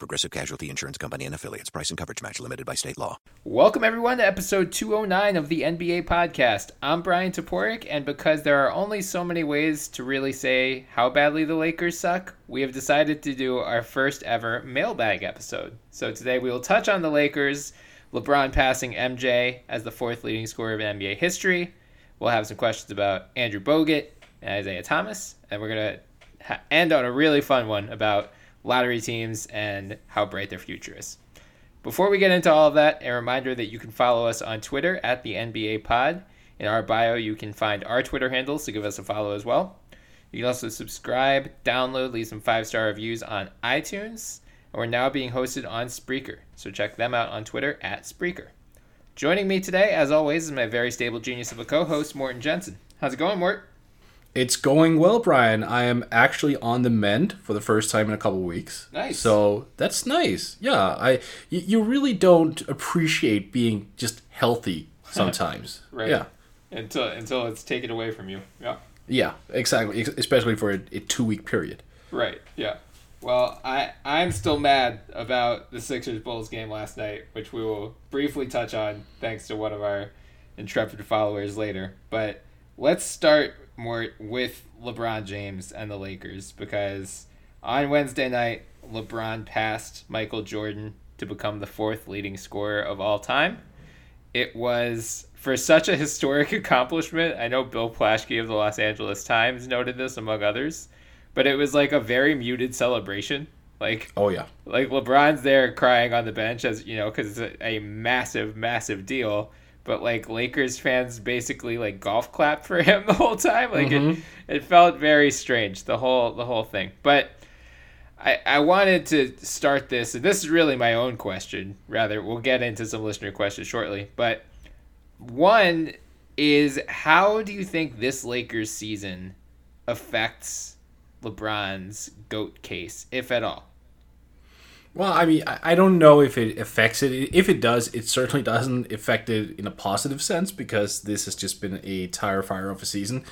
Progressive Casualty Insurance Company and affiliates. Price and coverage match limited by state law. Welcome everyone to episode 209 of the NBA podcast. I'm Bryan Toporek, and because there are only so many ways to really say how badly the Lakers suck, we have decided to do our first ever mailbag episode. So today we will touch on the Lakers, LeBron passing MJ as the fourth leading scorer of NBA history. We'll have some questions about Andrew Bogut and Isaiah Thomas, and we're gonna ha- end on a really fun one about lottery teams and how bright their future is. Before we get into all of that, a reminder that you can follow us on Twitter at the NBA Pod. In our bio, you can find our Twitter handles to give us a follow as well. You can also subscribe, download, leave some five star reviews on iTunes. And we're now being hosted on Spreaker, so check them out on Twitter at Spreaker. Joining me today, as always, is my very stable genius of a co host, Morten Jensen. How's it going, Mort? It's going well, Bryan. I am actually on the mend for the first time in a couple weeks. Nice. So that's nice. Yeah, I you, you really don't appreciate being just healthy sometimes. Right. Yeah. Until until it's taken away from you. Yeah. Yeah, exactly. Especially for a, a two week period. Right. Yeah. Well, I I'm still mad about the Sixers Bulls game last night, which we will briefly touch on thanks to one of our intrepid followers later. But let's start more with LeBron James and the Lakers because on Wednesday night, LeBron passed Michael Jordan to become the fourth leading scorer of all time. It was for such a historic accomplishment. I know Bill Plaschke of the Los Angeles Times noted this among others, but it was like a very muted celebration. Like Oh yeah. like LeBron's there crying on the bench as you know because it's a, a massive, massive deal. But like Lakers fans basically like golf clapped for him the whole time. Like it, mm-hmm. it felt very strange the whole the whole thing. But I I wanted to start this, and this is really my own question. Rather, we'll get into some listener questions shortly. But one is how do you think this Lakers season affects LeBron's goat case, if at all? Well, I mean, I don't know if it affects it. If it does, it certainly doesn't affect it in a positive sense because this has just been a tire fire of a season.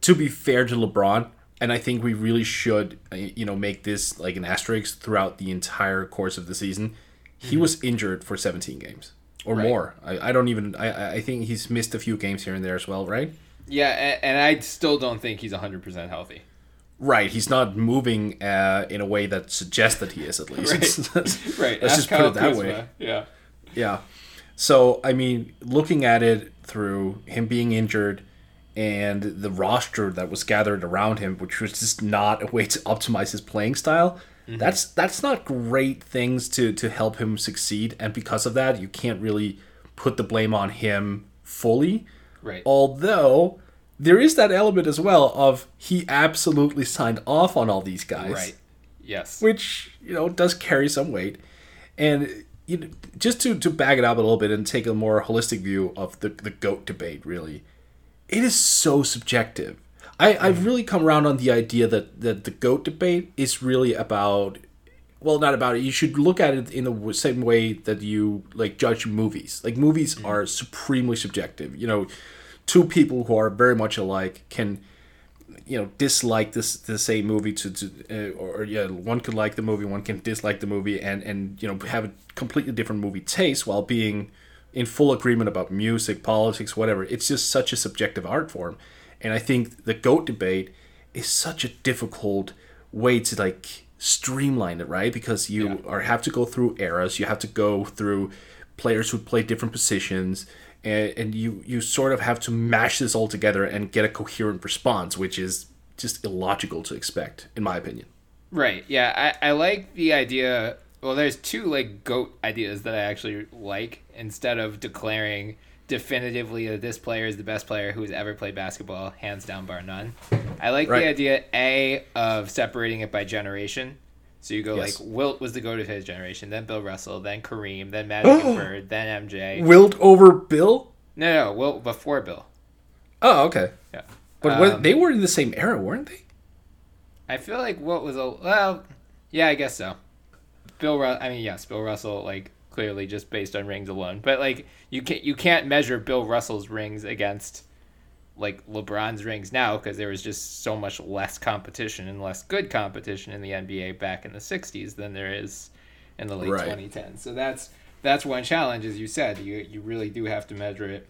To be fair to LeBron, and I think we really should, uh, you know, make this like an asterisk throughout the entire course of the season. He was injured for 17 games or Right. more. I, I don't even. I I- think he's missed a few games here and there as well, right? Yeah, and, and I still don't think he's 100% healthy. Right. He's not moving uh, in a way that suggests that he is at least. Let's- Right. Let's ask just put Kyle it that Kuzma. way. Yeah. Yeah. So, I mean, looking at it through him being injured and the roster that was gathered around him, which was just not a way to optimize his playing style, that's that's not great things to to help him succeed. And because of that, you can't really put the blame on him fully. Right. Although there is that element as well of he absolutely signed off on all these guys. Right. Yes. which you know does carry some weight. And you know, just to to back it up a little bit and take a more holistic view of the the goat debate really it is so subjective. I i've mm-hmm. really come around on the idea that that the goat debate is really about well not about it. You should look at it in the same way that you like judge movies. Like movies mm-hmm. are supremely subjective. You know two people who are very much alike can you know dislike this the same movie to, to uh, or, yeah one could like the movie one can dislike the movie and and you know have a completely different movie taste while being in full agreement about music politics whatever. It's just such a subjective art form. And i think the goat debate is such a difficult way to like streamline it right? Because you are have to go through eras. You have to go through players who play different positions, and, and you you sort of have to mash this all together and get a coherent response, which is just illogical to expect, in my opinion. Right. Yeah. I, I like the idea. Well, there's two like goat ideas that I actually like. Instead of declaring definitively that this player is the best player who's ever played basketball, hands down, bar none. I like Right. the idea a of separating it by generation. So you go Yes. like Wilt was the goat of his generation, then Bill Russell, then Kareem, then Magic and Bird, then MJ. Wilt over Bill? No, no, Wilt before Bill. Oh, okay. Yeah. But Um, they were in the same era, weren't they? I feel like what was a well, yeah, I guess so. Bill, Ru- I mean, yes, Bill Russell, like clearly just based on rings alone, but like you can't you can't measure Bill Russell's rings against like LeBron's rings now because there was just so much less competition and less good competition in the NBA back in the '60s than there is in the late Right. 2010s. So that's that's one challenge, as you said. You you really do have to measure it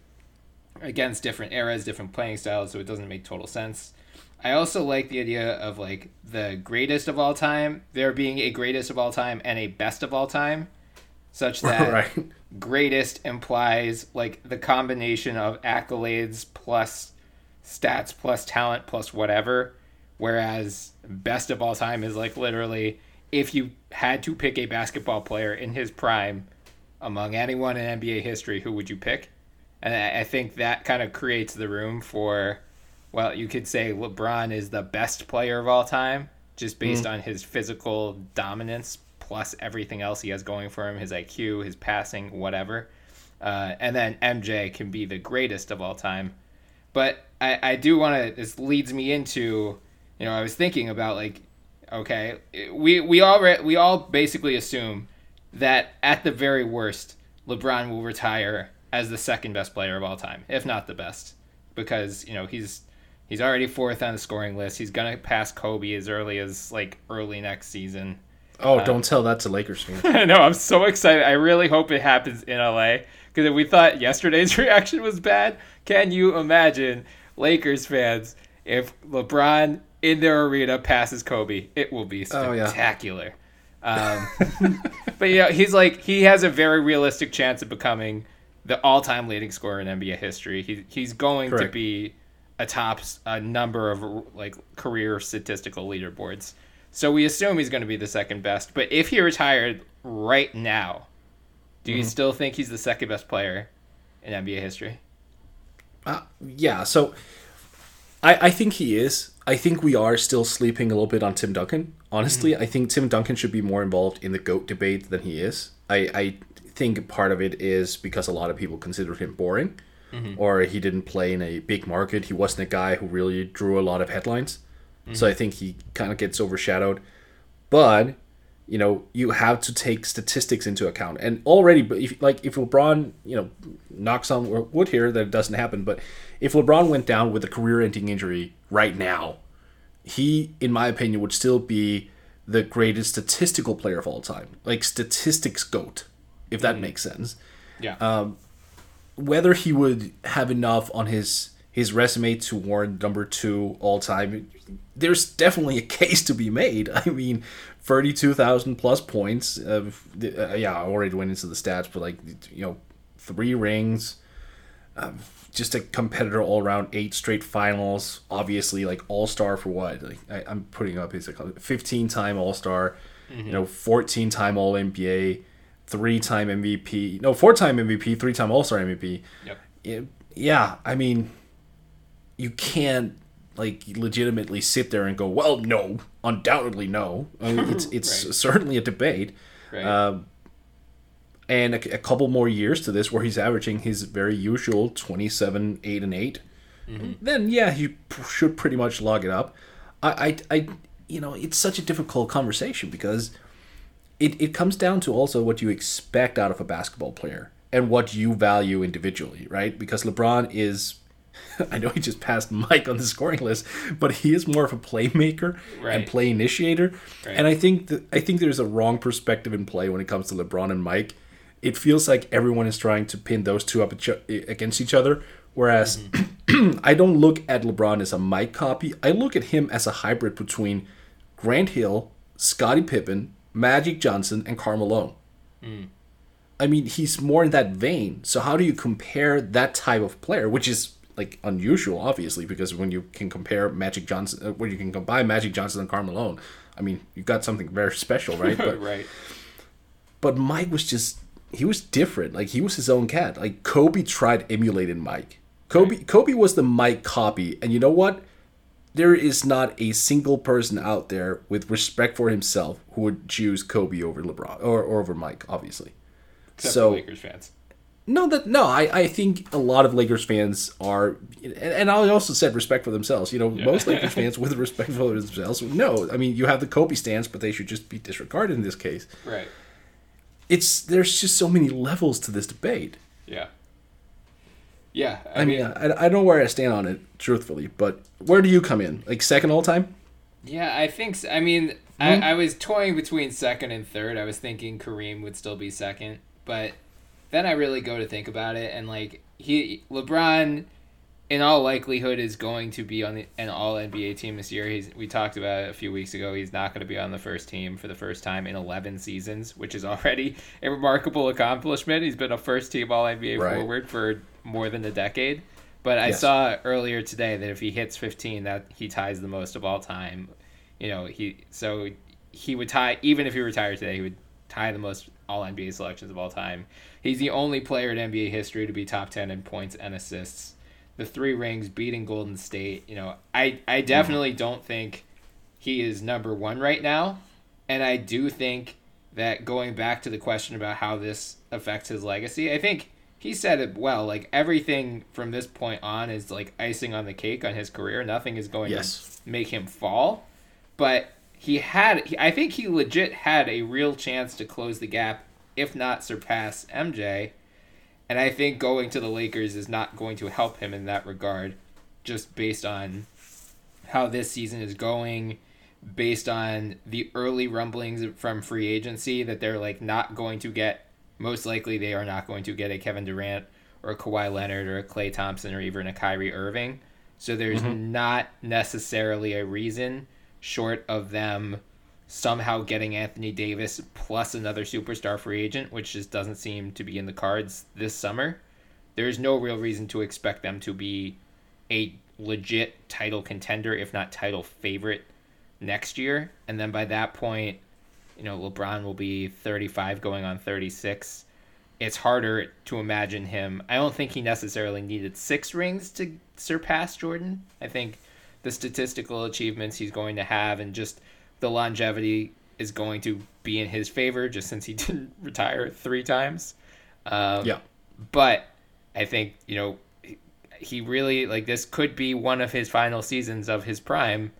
against different eras, different playing styles, so it doesn't make total sense. I also like the idea of like the greatest of all time, there being a greatest of all time and a best of all time, such that right. greatest implies like the combination of accolades plus stats plus talent plus whatever, whereas best of all time is like literally if you had to pick a basketball player in his prime among anyone in NBA history, who would you pick? And I think that kind of creates the room for, well, you could say LeBron is the best player of all time, just based on his physical dominance plus everything else he has going for him his IQ, his passing, whatever. Uh, and then MJ can be the greatest of all time. But I, I do want to, this leads me into, you know, I was thinking about like, okay, we, we all, re- we all basically assume that at the very worst, LeBron will retire as the second best player of all time, if not the best, because you know he's he's already fourth on the scoring list. He's gonna pass Kobe as early as like early next season. Oh, uh, don't tell that to Lakers fans. I know. I'm so excited. I really hope it happens in LA because if we thought yesterday's reaction was bad, can you imagine Lakers fans if LeBron in their arena passes Kobe? It will be Oh, yeah. spectacular. Um, but you know, he's like he has a very realistic chance of becoming the all-time leading scorer in NBA history. He, he's going to be atop a number of like career statistical leaderboards. So we assume he's going to be the second best. But if he retired right now, do Mm-hmm. you still think he's the second best player in NBA history? Uh, yeah, so I, I think he is. I think we are still sleeping a little bit on Tim Duncan. Honestly, mm-hmm. I think Tim Duncan should be more involved in the GOAT debate than he is. I, I think part of it is because a lot of people consider him boring mm-hmm. or he didn't play in a big market. He wasn't a guy who really drew a lot of headlines. So mm-hmm. I think he kind of gets overshadowed. But you know you have to take statistics into account. And already but if like if lebron you know knocks on wood here that it doesn't happen. But if lebron went down with a career-ending injury right now he in my opinion would still be the greatest statistical player of all time. Like statistics goat if that mm-hmm. makes sense. Yeah. Um, whether he would have enough on his his resume to warrant number two all time, there's definitely a case to be made. I mean, thirty-two thousand plus points. Uh, uh, yeah, I already went into the stats, but like you know, three rings. Um, just a competitor all around, eight straight finals. Obviously, like all star for what? Like I, I'm putting up his fifteen time all star. You know, fourteen time All NBA, three time MVP. No, four time MVP, three time All Star MVP yep. yeah, yeah, I mean, you can't like legitimately sit there and go, well, no, undoubtedly no. I mean, it's it's Right. certainly a debate, Right. um, and a, a couple more years to this where he's averaging his very usual twenty-seven, eight, and 8 Then yeah, he p- should pretty much log it up. I, I, I, you know, it's such a difficult conversation because it, it comes down to also what you expect out of a basketball player and what you value individually, right? Because LeBron is, I know he just passed Mike on the scoring list, but he is more of a playmaker and play initiator. Right. And I think that I think there's a wrong perspective in play when it comes to LeBron and Mike. It feels like everyone is trying to pin those two up against each other, whereas mm-hmm. I don't look at LeBron as a Mike copy. I look at him as a hybrid between Grant Hill, Scottie Pippen, Magic Johnson, and Karl Malone. Mm. I mean, he's more in that vein. So how do you compare that type of player, which is like unusual, obviously, because when you can compare Magic Johnson, uh, when you can combine Magic Johnson and Carmelo, I mean, you got something very special, right? But right. but Mike was just he was different. Like he was his own cat. Like Kobe tried emulating Mike. Kobe Kobe was the Mike copy, and you know what? There is not a single person out there with respect for himself who would choose Kobe over LeBron or, or over Mike, obviously. Except so Lakers fans. No, that no, I, I think a lot of Lakers fans are, and, and I also said respect for themselves. You know, most Lakers fans with respect for themselves. No, I mean you have the Kobe stance, but they should just be disregarded in this case. Right. It's there's just so many levels to this debate. Yeah. Yeah. I, I mean, I, I don't know where I stand on it, truthfully, but where do you come in? Like second all time? Yeah, I think. So. I mean, Hmm? I, I was toying between second and third. I was thinking Kareem would still be second, but then I really go to think about it, and like he LeBron, in all likelihood, is going to be on the, an All NBA team this year. He's we talked about it a few weeks ago. He's not going to be on the first team for the first time in eleven seasons, which is already a remarkable accomplishment. He's been a first team All NBA Right. forward for more than a decade. But I Yes. saw earlier today that if he hits 15, that he ties the most of all time. You know, he so he would tie even if he retired today, he would tie the most All NBA selections of all time. He's the only player in NBA history to be top 10 in points and assists. The three rings, beating Golden State. You know, I I hmm. definitely don't think he is number one right now, and I do think that going back to the question about how this affects his legacy, I think he said it well. Like everything from this point on is like icing on the cake on his career. Nothing is going Yes. to make him fall, but he had. He, I think he legit had a real chance to close the gap, if not surpass MJ. And I think going to the Lakers is not going to help him in that regard, just based on how this season is going, based on the early rumblings from free agency that they're like not going to get. Most likely, they are not going to get a Kevin Durant or a Kawhi Leonard or a Klay Thompson or even a Kyrie Irving. So there's mm-hmm. not necessarily a reason, short of them somehow getting Anthony Davis plus another superstar free agent, which just doesn't seem to be in the cards this summer. There's no real reason to expect them to be a legit title contender, if not title favorite, next year. And then by that point, you know, LeBron will be 35 going on 36. It's harder to imagine him. I don't think he necessarily needed six rings to surpass Jordan. I think the statistical achievements he's going to have and just the longevity is going to be in his favor just since he didn't retire three times. Um, Yeah. but I think you know he- really like this could be one of his final seasons of his prime,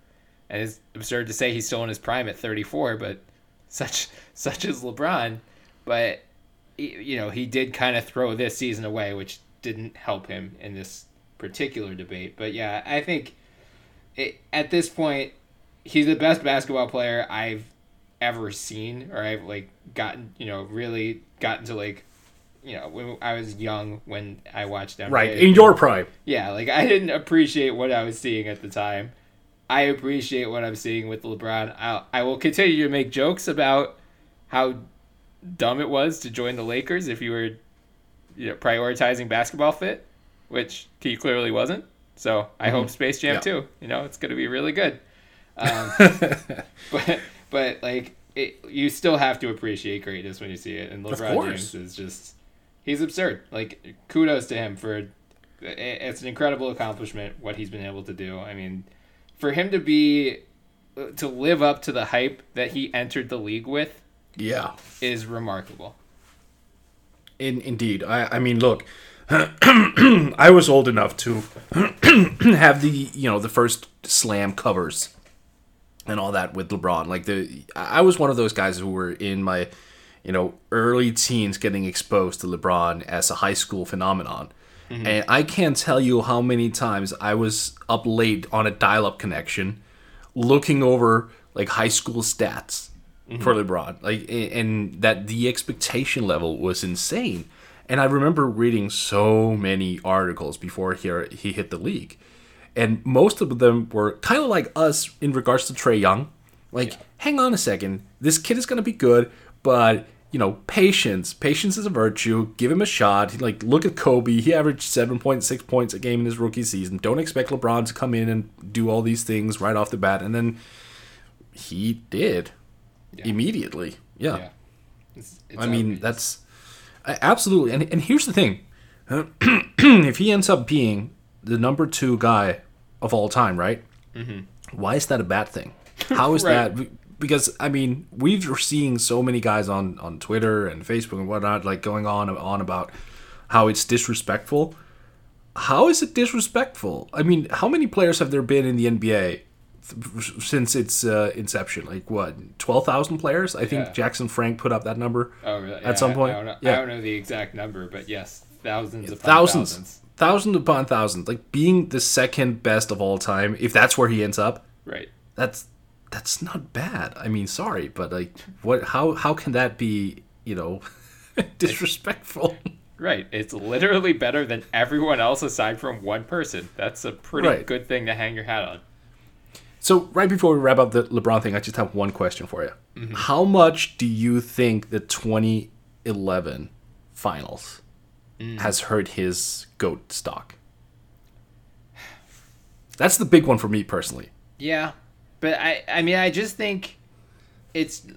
and it's absurd to say he's still in his prime at 34, but such such is LeBron. But you know he did kind of throw this season away, which didn't help him in this particular debate. But yeah, I think at this point he's the best basketball player I've ever seen, or I've like gotten you know really gotten to like you know when I was young when I watched them. Right. In your prime. Yeah, like I didn't appreciate what I was seeing at the time. I appreciate what I'm seeing with LeBron. I I will continue to make jokes about how dumb it was to join the Lakers if you were you know prioritizing basketball fit, which he clearly wasn't. So I hope Space Jam Yeah. too. You know, it's going to be really good. Um, but but like it, you still have to appreciate greatness when you see it, and LeBron. James is just he's absurd. Like kudos to him for it's an incredible accomplishment what he's been able to do. I mean, for him to be to live up to the hype that he entered the league with Yeah. is remarkable. In indeed, I I mean, look, I was old enough to have the you know the first slam covers and all that with LeBron. Like the I was one of those guys who were in my you know early teens getting exposed to LeBron as a high school phenomenon. Mm-hmm. And I can't tell you how many times I was up late on a dial-up connection, looking over like high school stats mm-hmm. for LeBron. Like, and that the expectation level was insane. And I remember reading so many articles before he he hit the league, and most of them were kind of like us in regards to Trae Young. Like, hang on a second, this kid is gonna be good, but you know, patience. Patience is a virtue. Give him a shot. Like, look at Kobe. He averaged 7.6 points a game in his rookie season. Don't expect LeBron to come in and do all these things right off the bat. And then he did Yeah. immediately. Yeah. Yeah. It's- it's I mean, that's absolutely. And, and here's the thing if he ends up being the number two guy of all time, right? Mm-hmm. Why is that a bad thing? How is Right. that? Because I mean, we're seeing so many guys on on Twitter and Facebook and whatnot, like going on and on about how it's disrespectful. How is it disrespectful? I mean, how many players have there been in the NBA since its uh, inception? Like what, twelve thousand players? I think Yeah. Jackson Frank put up that number Oh, really? at some point. I don't, know, yeah, I don't know the exact number, but yes, thousands upon thousands, thousands. thousands upon thousands. Like being the second best of all time. If that's where he ends up, Right. that's that's not bad. I mean, sorry, but like, what? How how can that be? You know, disrespectful. Right. It's literally better than everyone else aside from one person. That's a pretty Right. good thing to hang your hat on. So right before we wrap up the LeBron thing, I just have one question for you. Mm-hmm. How much do you think the 2011 finals Mm. has hurt his goat stock? That's the big one for me personally. Yeah, but I I mean I just think it's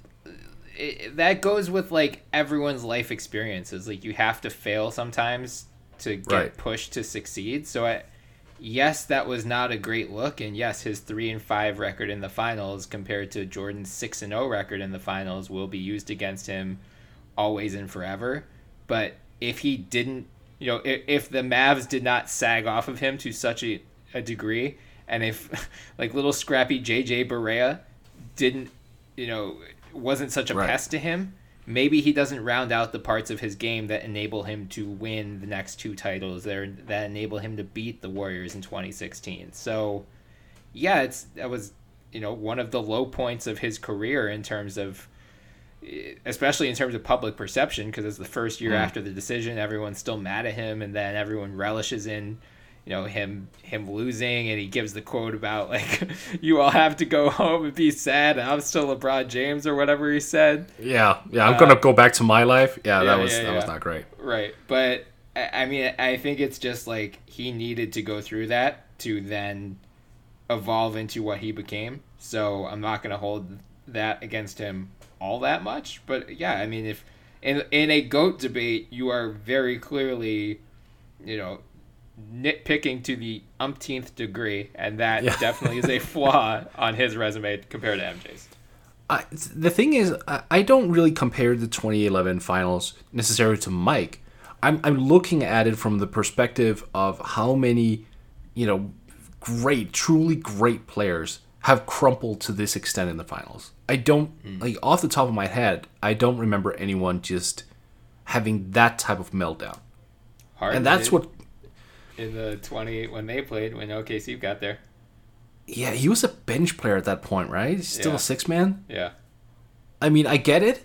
it, that goes with like everyone's life experiences. Like you have to fail sometimes to get Right. pushed to succeed. So I yes, that was not a great look and yes, his 3 and 5 record in the finals compared to Jordan's 6 and 0 record in the finals will be used against him always and forever. But if he didn't, you know, if, if the Mavs did not sag off of him to such a, a degree, and if like little scrappy JJ Barea didn't, you know, wasn't such a Right. pest to him, maybe he doesn't round out the parts of his game that enable him to win the next two titles there that enable him to beat the Warriors in 2016. So, yeah, it's that was you know one of the low points of his career in terms of especially in terms of public perception because it's the first year hmm. after the decision everyone's still mad at him and then everyone relishes in you know him him losing and he gives the quote about like you all have to go home and be sad i'm still lebron james or whatever he said Yeah, yeah. I'm gonna go back to my life. Yeah, Uh, yeah, that was yeah, that was not great. Right. But I I mean, I think it's just like he needed to go through that to then evolve into what he became. So I'm not to hold that against him all that much. But yeah, I mean, if in in a goat debate, you are very clearly, you know, nitpicking to the umpteenth degree, and that Yeah. definitely is a flaw on his resume compared to MJ's. I, the thing is, I, don't really compare the 2011 finals necessarily to Mike. I'm, I'm looking at it from the perspective of how many, you know, great, truly great players have crumpled to this extent in the finals. I don't, hmm. like, off the top of my head, I don't remember anyone just having that type of meltdown. Harden And that's what, in the 20 when they played when OKC got there. yeah, he was a bench player at that point, right? He's still Yeah. a six man. Yeah. I mean, I get it,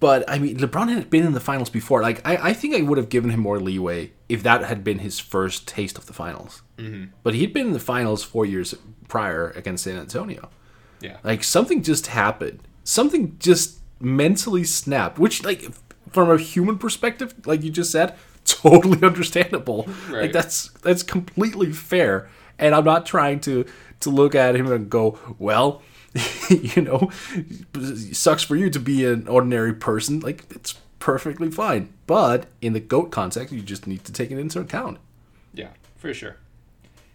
but I mean, LeBron had been in the finals before. Like, I, I think I would have given him more leeway if that had been his first taste of the finals. Mm-hmm. But he'd been in the finals four years prior against San Antonio. Yeah. Like, something just happened. Something just mentally snapped, which, like, from a human perspective, like you just said, totally understandable. Right. Like, that's that's completely fair. And I'm not trying to to look at him and go, well, you know, sucks for you to be an ordinary person. Like it's perfectly fine. But in the goat context, you just need to take it into account. Yeah, for sure.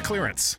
clearance.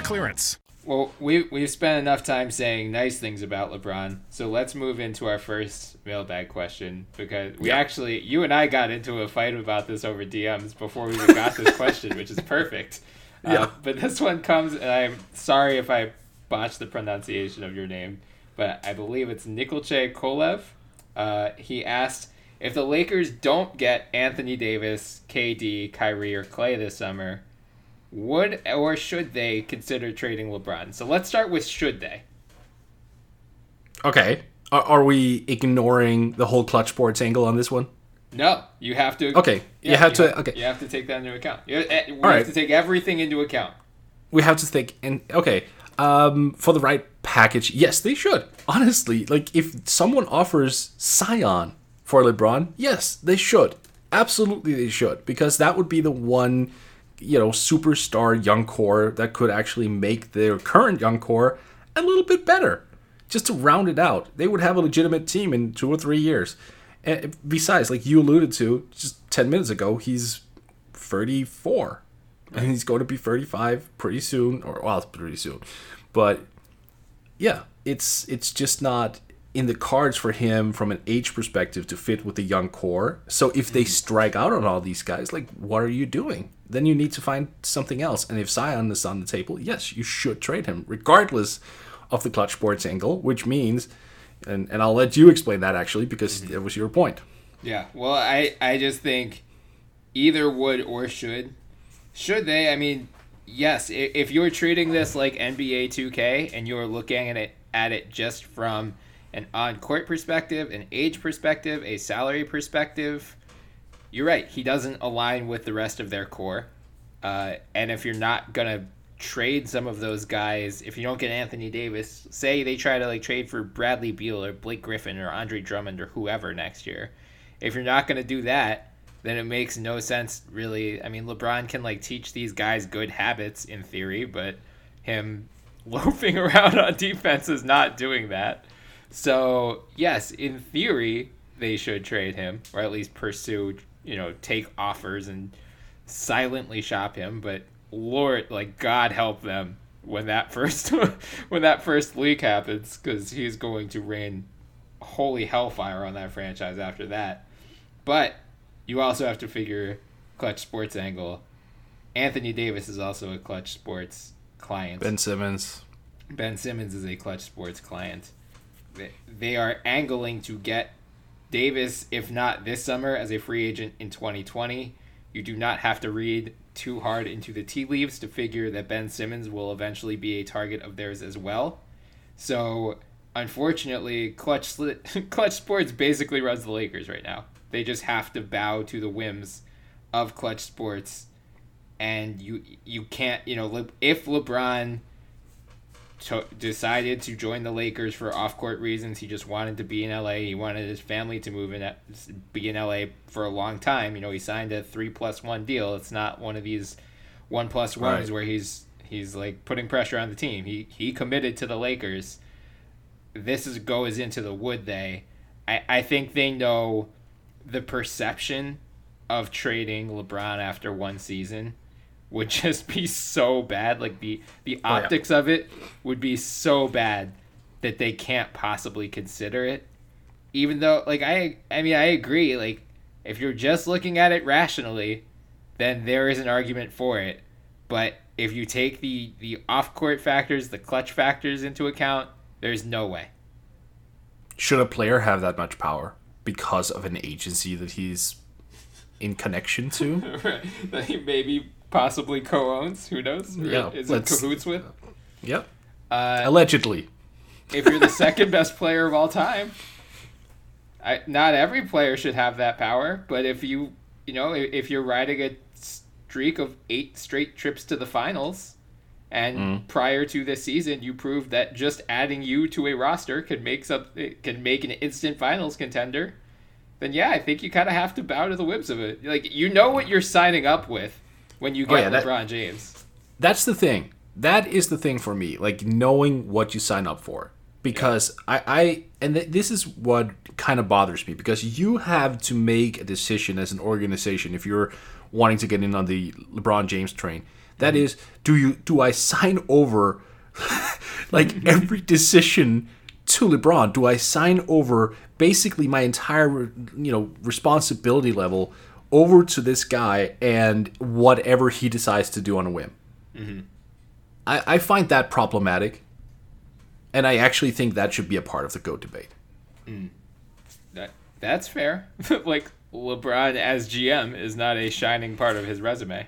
clearance. Well, we we've spent enough time saying nice things about LeBron, so let's move into our first mailbag question because we actually you and I got into a fight about this over DMs before we even got this question, which is perfect. Yeah. Uh, but this one comes, and I'm sorry if I botched the pronunciation of your name, but I believe it's Nikolche Kolev. Uh, he asked if the Lakers don't get Anthony Davis, KD, Kyrie, or Klay this summer, would or should they consider trading LeBron? So let's start with should they. Okay. Are, are we ignoring the whole clutch sports angle on this one? No, you have to. Okay, you have to- okay. You have to take that into account. You, eh, we have right. to take everything into account. We have to think and okay. Um, for the right package, yes, they should. Honestly, like if someone offers Zion for LeBron, yes, they should. Absolutely, they should because that would be the one, you know, superstar young core that could actually make their current young core a little bit better, just to round it out. They would have a legitimate team in two or three years. And besides, like you alluded to just ten minutes ago, he's thirty-four and he's going to be 35 pretty soon or well pretty soon but yeah it's it's just not in the cards for him from an age perspective to fit with the young core so if they mm-hmm. strike out on all these guys like what are you doing then you need to find something else and if zion is on the table yes you should trade him regardless of the clutch sports angle which means and, and i'll let you explain that actually because mm-hmm. that was your point Yeah. Well, I I just think either would or should. Should they? I mean, yes. If you're treating this like NBA 2K and you're looking at it at it just from an on-court perspective, an age perspective, a salary perspective, you're right. He doesn't align with the rest of their core. Uh, and if you're not gonna trade some of those guys, if you don't get Anthony Davis, say they try to like trade for Bradley Beal or Blake Griffin or Andre Drummond or whoever next year, if you're not gonna do that, then it makes no sense really. I mean, LeBron can like teach these guys good habits in theory, but him loafing around on defense is not doing that. So yes, in theory, they should trade him or at least pursue, you know, take offers and silently shop him. But Lord, like God help them when that first when that first leak happens, because he's going to rain holy hellfire on that franchise after that. But you also have to figure clutch sports angle. Anthony Davis is also a clutch sports client. ben simmons Ben Simmons is a Clutch Sports client. They- are angling to get Davis, if not this summer, as a free agent in 2020. You do not have to read too hard into the tea leaves to figure that Ben Simmons will eventually be a target of theirs as well. So, unfortunately, Clutch Clutch Sports basically runs the Lakers right now. They just have to bow to the whims of Clutch Sports, and you you can't you know if LeBron to- decided to join the Lakers for off-court reasons. He just wanted to be in LA. He wanted his family to move in, be in LA for a long time. You know, he signed a three plus one deal. It's not one of these one plus ones Right. where he's he's like putting pressure on the team. He he committed to the Lakers. This is goes into the would they? I I think they know the perception of trading LeBron after one season would just be so bad. Like the the oh, yeah. optics of it would be so bad that they can't possibly consider it. Even though, like I, I mean, I agree. Like if you're just looking at it rationally, then there is an argument for it. But if you take the the off court factors, the clutch factors into account, there's no way. should a player have that much power because of an agency that he's in connection to? that he maybe possibly co-owns. Who knows? Yeah, is it cahoots with? yep. Uh, Allegedly. if you're the second best player of all time, I, not every player should have that power. But if you, you know, if, if you're riding a streak of eight straight trips to the finals, And mm. prior to this season, you proved that just adding you to a roster can make some can make an instant finals contender. Then yeah, I think you kind of have to bow to the whims of it. Like you know what you're signing up with when you oh, get oh, yeah, LeBron that, James. That's the thing. That is the thing for me. Like knowing what you sign up for, because yeah. I, I and th- this is what kind of bothers me because you have to make a decision as an organization if you're wanting to get in on the LeBron James train that mm-hmm. is, do you do I sign over like mm-hmm. every decision to LeBron? Do I sign over basically my entire you know responsibility level over to this guy and whatever he decides to do on a whim? Mm-hmm. I, I find that problematic, and I actually think that should be a part of the GOAT debate. Mm. That that's fair. like LeBron as GM is not a shining part of his resume.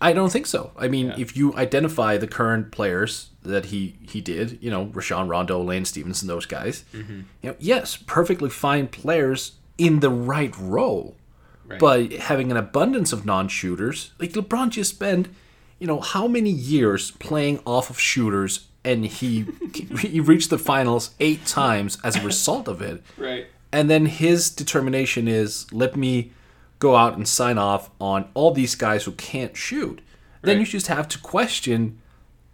I don't think so. I mean, yeah. if you identify the current players that he he did, you know, Rajon Rondo, Lance Stephenson, those guys, mm-hmm. you know, yes, perfectly fine players in the right role, right. but having an abundance of non-shooters, like LeBron just spent, you know, how many years playing off of shooters, and he he reached the finals eight times as a result of it, right? And then his determination is, let me go out and sign off on all these guys who can't shoot. Then you just have to question,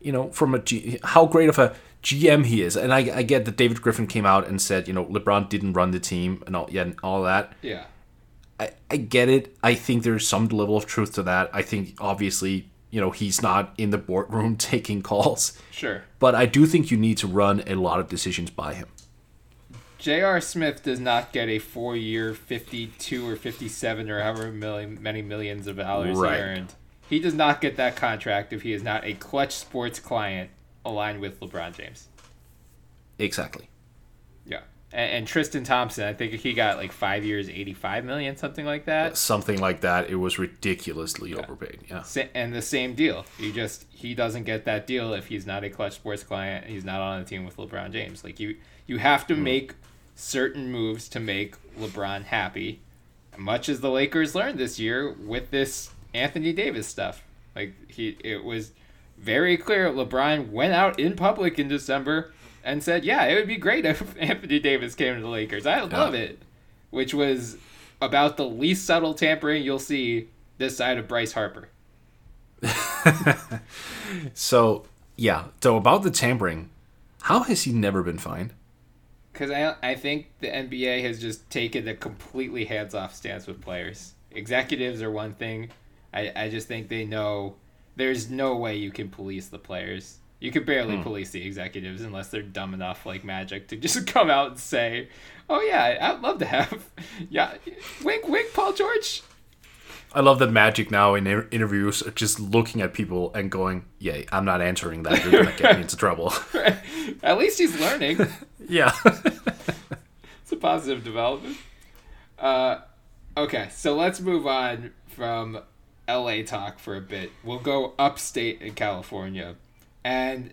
you know, from a G, how great of a GM he is. And I, I get that David Griffin came out and said, you know, LeBron didn't run the team and all, yeah, and all that. Yeah. I, I get it. I think there's some level of truth to that. I think obviously, you know, he's not in the boardroom taking calls. Sure. But I do think you need to run a lot of decisions by him. J.R. Smith does not get a four-year, fifty-two or fifty-seven or however million, many millions of dollars right. he earned. He does not get that contract if he is not a Clutch Sports client aligned with LeBron James. Exactly. And, and Tristan Thompson, I think he got like five years, eighty-five million, something like that. Something like that. It was ridiculously yeah. overpaid. Yeah. And the same deal. You just he doesn't get that deal if he's not a Clutch Sports client. He's not on a team with LeBron James. Like you, you have to mm. make certain moves to make LeBron happy, much as the Lakers learned this year with this Anthony Davis stuff. Like he, it was very clear. LeBron went out in public in December and said, "Yeah, it would be great if Anthony Davis came to the Lakers. I love yeah. it," which was about the least subtle tampering you'll see this side of Bryce Harper. so yeah, so about the tampering, how has he never been fined? because I I think the NBA has just taken a completely hands off stance with players. Executives are one thing. I, I just think they know there's no way you can police the players. You could barely hmm. police the executives unless they're dumb enough, like Magic, to just come out and say, "Oh yeah, I'd love to have, yeah, wink, wink, Paul George." I love that Magic now in interviews just looking at people and going, "Yeah, I'm not answering that. You're gonna get me into trouble." At least he's learning. yeah, it's a positive development. Uh, okay, so let's move on from LA talk for a bit. We'll go upstate in California, and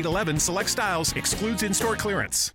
811 select styles excludes in-store clearance.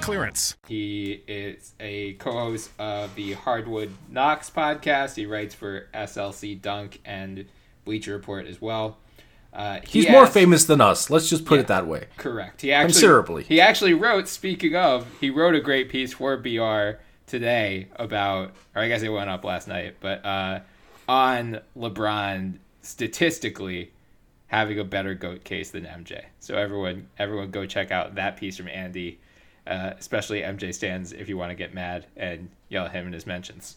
clearance. He is a co-host of the Hardwood Knocks podcast. He writes for SLC Dunk and Bleacher Report as well. Uh, he He's asked, more famous than us. Let's just put yeah, it that way. Correct. He actually, Considerably. He actually wrote. Speaking of, he wrote a great piece for BR today about, or I guess it went up last night, but uh, on LeBron statistically having a better goat case than MJ. So everyone, everyone, go check out that piece from Andy, uh, especially MJ stands if you want to get mad and yell at him in his mentions.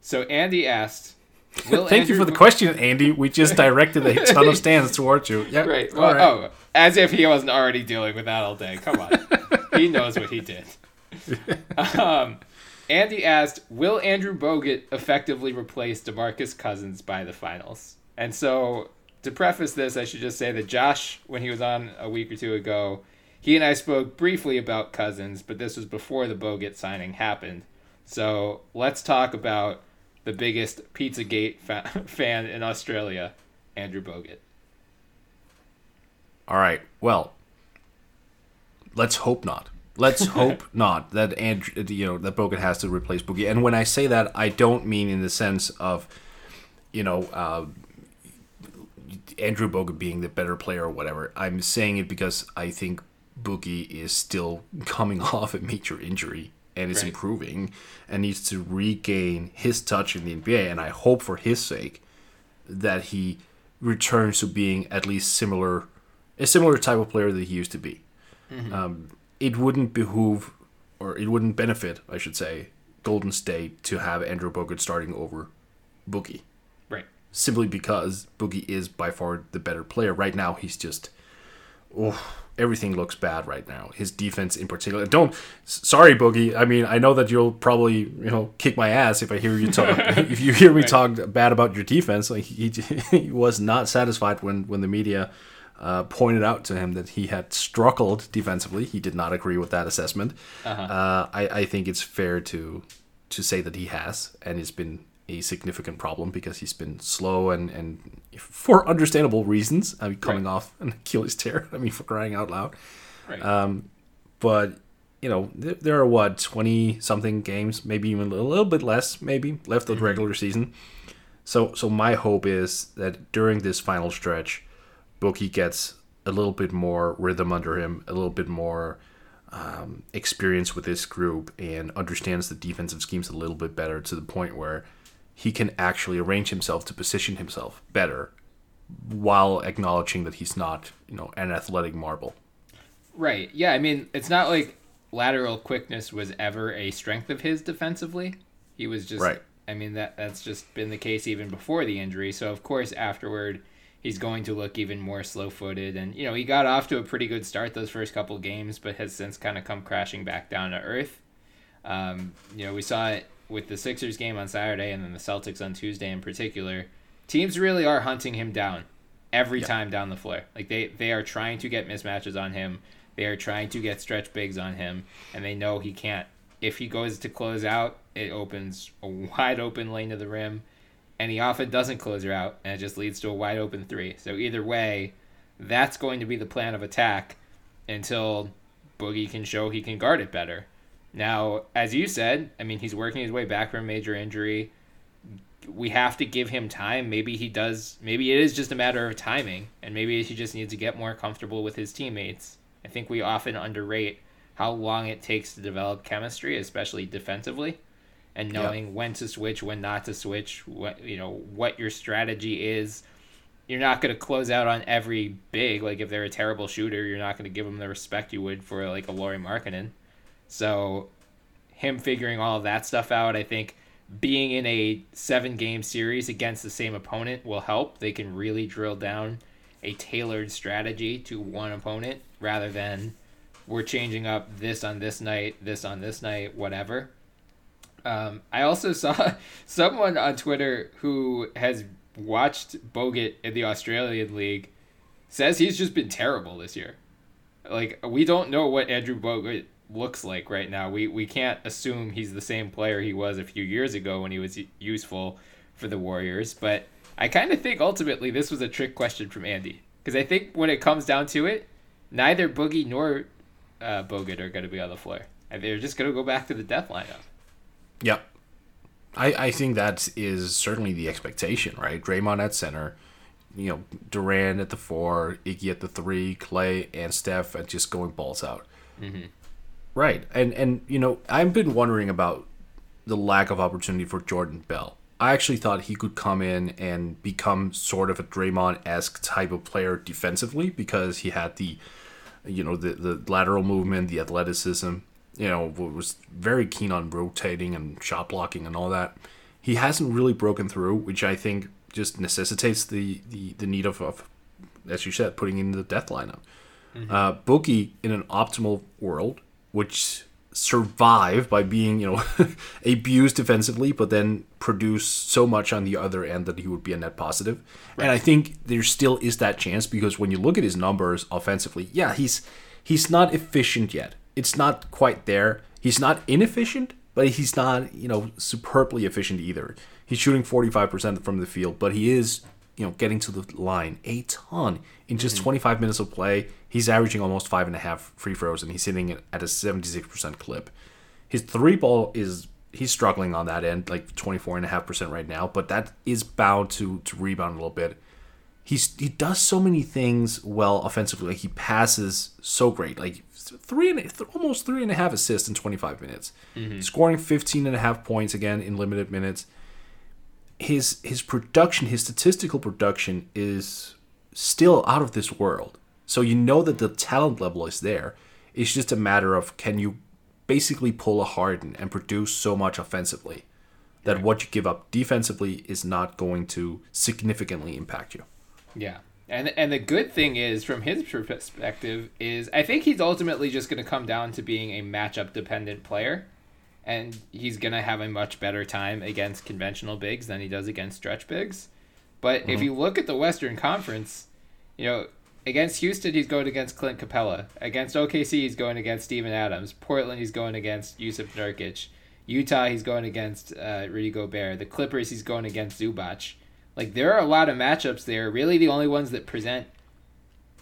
So Andy asked, Thank Andrew you for the question, Andy. We just directed a ton of stands towards you. Yeah, right. Well, right. Oh, as if he wasn't already dealing with that all day. Come on, he knows what he did. Um, Andy asked, "Will Andrew Bogut effectively replace DeMarcus Cousins by the finals?" And so, to preface this, I should just say that Josh, when he was on a week or two ago, he and I spoke briefly about Cousins, but this was before the Bogut signing happened. So let's talk about the biggest Pizzagate fa- fan in Australia, Andrew Bogut. All right. Well, let's hope not. Let's hope not that Andrew, you know, that Bogut has to replace Boogie. And when I say that, I don't mean in the sense of, you know, uh, Andrew Bogut being the better player or whatever. I'm saying it because I think Boogie is still coming off a major injury and is right. improving and needs to regain his touch in the NBA. And I hope for his sake that he returns to being at least similar, a similar type of player that he used to be. Mm-hmm. Um, it wouldn't behoove, or it wouldn't benefit, I should say, Golden State to have Andrew Bogut starting over Boogie. Right. Simply because Boogie is by far the better player. Right now, he's just. Oh, everything looks bad right now. His defense in particular. Don't sorry Boogie. I mean, I know that you'll probably you know kick my ass if I hear you talk. if you hear me right. talk bad about your defense, like he, he was not satisfied when when the media. Uh, pointed out to him that he had struggled defensively. He did not agree with that assessment. Uh-huh. Uh, I, I think it's fair to to say that he has, and it's been a significant problem because he's been slow and, and for understandable reasons. I mean, coming right. off an Achilles tear. I mean, for crying out loud. Right. Um, but you know, th- there are what twenty something games, maybe even a little bit less, maybe left of the mm-hmm. regular season. So, so my hope is that during this final stretch, Boogie gets a little bit more rhythm under him, a little bit more um, experience with this group, and understands the defensive schemes a little bit better to the point where he can actually arrange himself to position himself better while acknowledging that he's not, you know, an athletic marble. Right. Yeah, I mean, it's not like lateral quickness was ever a strength of his defensively. He was just right. I mean that that's just been the case even before the injury. So of course afterward he's going to look even more slow-footed and you know, he got off to a pretty good start those first couple games but has since kind of come crashing back down to earth. Um, you know, we saw it with the Sixers game on Saturday and then the Celtics on Tuesday in particular, teams really are hunting him down every yep. time down the floor. Like they they are trying to get mismatches on him. They are trying to get stretch bigs on him, and they know he can't. If he goes to close out, it opens a wide open lane to the rim, and he often doesn't close her out, and it just leads to a wide open three. So either way, that's going to be the plan of attack until Boogie can show he can guard it better. Now, as you said, I mean, he's working his way back from a major injury. We have to give him time. Maybe he does. Maybe it is just a matter of timing, and maybe he just needs to get more comfortable with his teammates. I think we often underrate how long it takes to develop chemistry, especially defensively, and knowing when to switch, when not to switch. What you know, what your strategy is. You're not going to close out on every big. Like if they're a terrible shooter, you're not going to give them the respect you would for like a Lauri Markkanen so him figuring all of that stuff out, I think being in a seven game series against the same opponent will help. They can really drill down a tailored strategy to one opponent rather than we're changing up this on this night, this on this night, whatever. Um, I also saw someone on Twitter who has watched Bogut in the Australian League says he's just been terrible this year. Like we don't know what Andrew Bogut looks like right now. We we can't assume he's the same player he was a few years ago when he was useful for the Warriors, but I kind of think ultimately this was a trick question from Andy because I think when it comes down to it, neither Boogie nor uh, Bogut are going to be on the floor. They're just going to go back to the death lineup. Yep. I, I think that is certainly the expectation, right? Draymond at center, you know, Durant at the four, Iggy at the three, Klay and Steph at just going balls out. Mm-hmm. Right. And and you know, I've been wondering about the lack of opportunity for Jordan Bell I actually thought he could come in and become sort of a Draymond esque type of player defensively because he had the, you know, the the lateral movement, the athleticism. You know, was very keen on rotating and shot blocking and all that. He hasn't really broken through, which I think just necessitates the the, the need of, of, as you said, putting in the death lineup. Mm-hmm. Uh, Boogie in an optimal world, which survive by being, you know, abused defensively, but then produce so much on the other end that he would be a net positive. Right. And I think there still is that chance because when you look at his numbers offensively, yeah, he's he's not efficient yet. It's not quite there. He's not inefficient, but he's not, you know, superbly efficient either. He's shooting 45% from the field, but he is, you know, getting to the line a ton in just mm-hmm. 25 minutes of play. He's averaging almost five and a half free throws, and he's hitting it at a 76% clip. His three ball is he's struggling on that end, like 24.5% right now, but that is bound to to rebound a little bit. He's he does so many things well offensively. Like he passes so great, like three and almost three and a half assists in 25 minutes, mm-hmm. scoring 15 and a half points again in limited minutes. His his production, his statistical production is still out of this world. So you know that the talent level is there. It's just a matter of can you basically pull a Harden and produce so much offensively that what you give up defensively is not going to significantly impact you. Yeah. And and the good thing is from his perspective is I think he's ultimately just going to come down to being a matchup dependent player and he's going to have a much better time against conventional bigs than he does against stretch bigs. But mm-hmm. if you look at the Western Conference, you know, against Houston, he's going against Clint Capela. Against OKC, he's going against Steven Adams. Portland, he's going against Jusuf Nurkic. Utah, he's going against uh, Rudy Gobert. The Clippers, he's going against Zubac. Like there are a lot of matchups there. Really, the only ones that present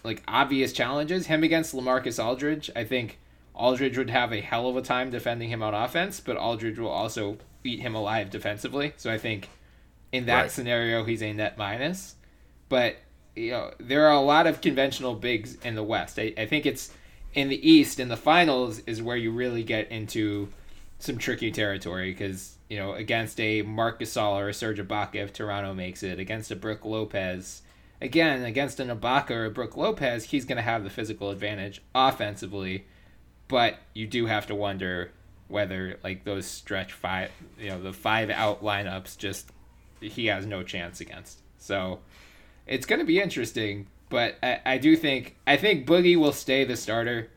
like obvious challenges. Him against Lamarcus Aldridge. I think Aldridge would have a hell of a time defending him on offense, but Aldridge will also eat him alive defensively. So I think in that right. scenario, he's a net minus. But you know, there are a lot of conventional bigs in the West. I, I think it's in the East, in the finals, is where you really get into some tricky territory because, you know, against a Marc Gasol or a Serge Ibaka, if Toronto makes it, against a Brook Lopez, again, against an Ibaka or a Brook Lopez, he's going to have the physical advantage offensively, but you do have to wonder whether, like, those stretch five, you know, the five out lineups just, he has no chance against. So, it's going to be interesting, but I, I do think I think Boogie will stay the starter.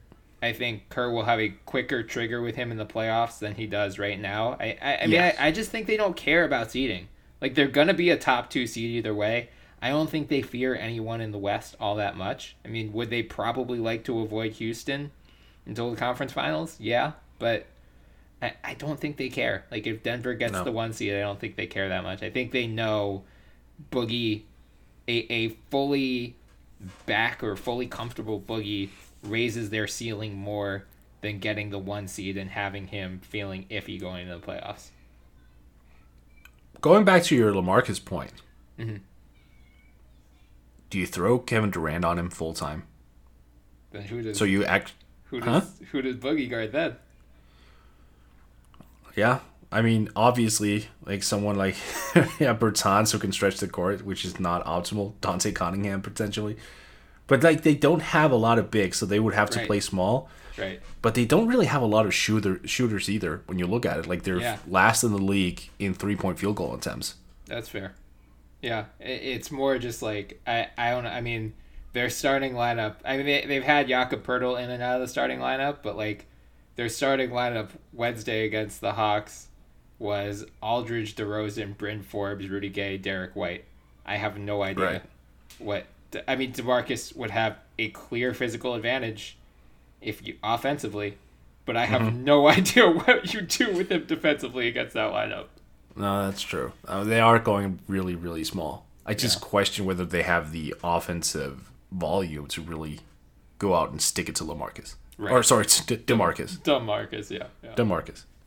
I think Kerr will have a quicker trigger with him in the playoffs than he does right now. I I, I mean yes. I, I just think they don't care about seeding. Like they're gonna be a top two seed either way. I don't think they fear anyone in the West all that much. I mean, would they probably like to avoid Houston until the conference finals? Yeah, but I, I don't think they care. Like if Denver gets no. the one seed, I don't think they care that much. I think they know Boogie a, a fully back or fully comfortable boogie raises their ceiling more than getting the one seed and having him feeling iffy going into the playoffs. Going back to your Lamarcus point, mm-hmm. do you throw Kevin Durant on him full time? Then who does? So you act. Who does? Huh? Who does Boogie guard then? Yeah, I mean, obviously, like someone like yeah, Bertans who can stretch the court, which is not optimal. Dante Cunningham potentially, but like they don't have a lot of bigs, so they would have to right. play small. Right. But they don't really have a lot of shooter shooters either. When you look at it, like they're yeah. last in the league in three point field goal attempts. That's fair. Yeah, it's more just like I I don't I mean their starting lineup. I mean they they've had Jakob Poeltl in and out of the starting lineup, but like their starting lineup Wednesday against the Hawks was Aldridge, DeRozan, Bryn Forbes, Rudy Gay, Derrick White. I have no idea right. what. I mean, Demarcus would have a clear physical advantage if you offensively, but I have mm-hmm. no idea what you do with him defensively against that lineup. No, that's true. Uh, they are going really, really small. I just yeah. question whether they have the offensive volume to really go out and stick it to Lamarcus. Right. Or sorry, it's De- Demarcus. Demarcus, yeah, yeah. Demarcus.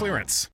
clearance.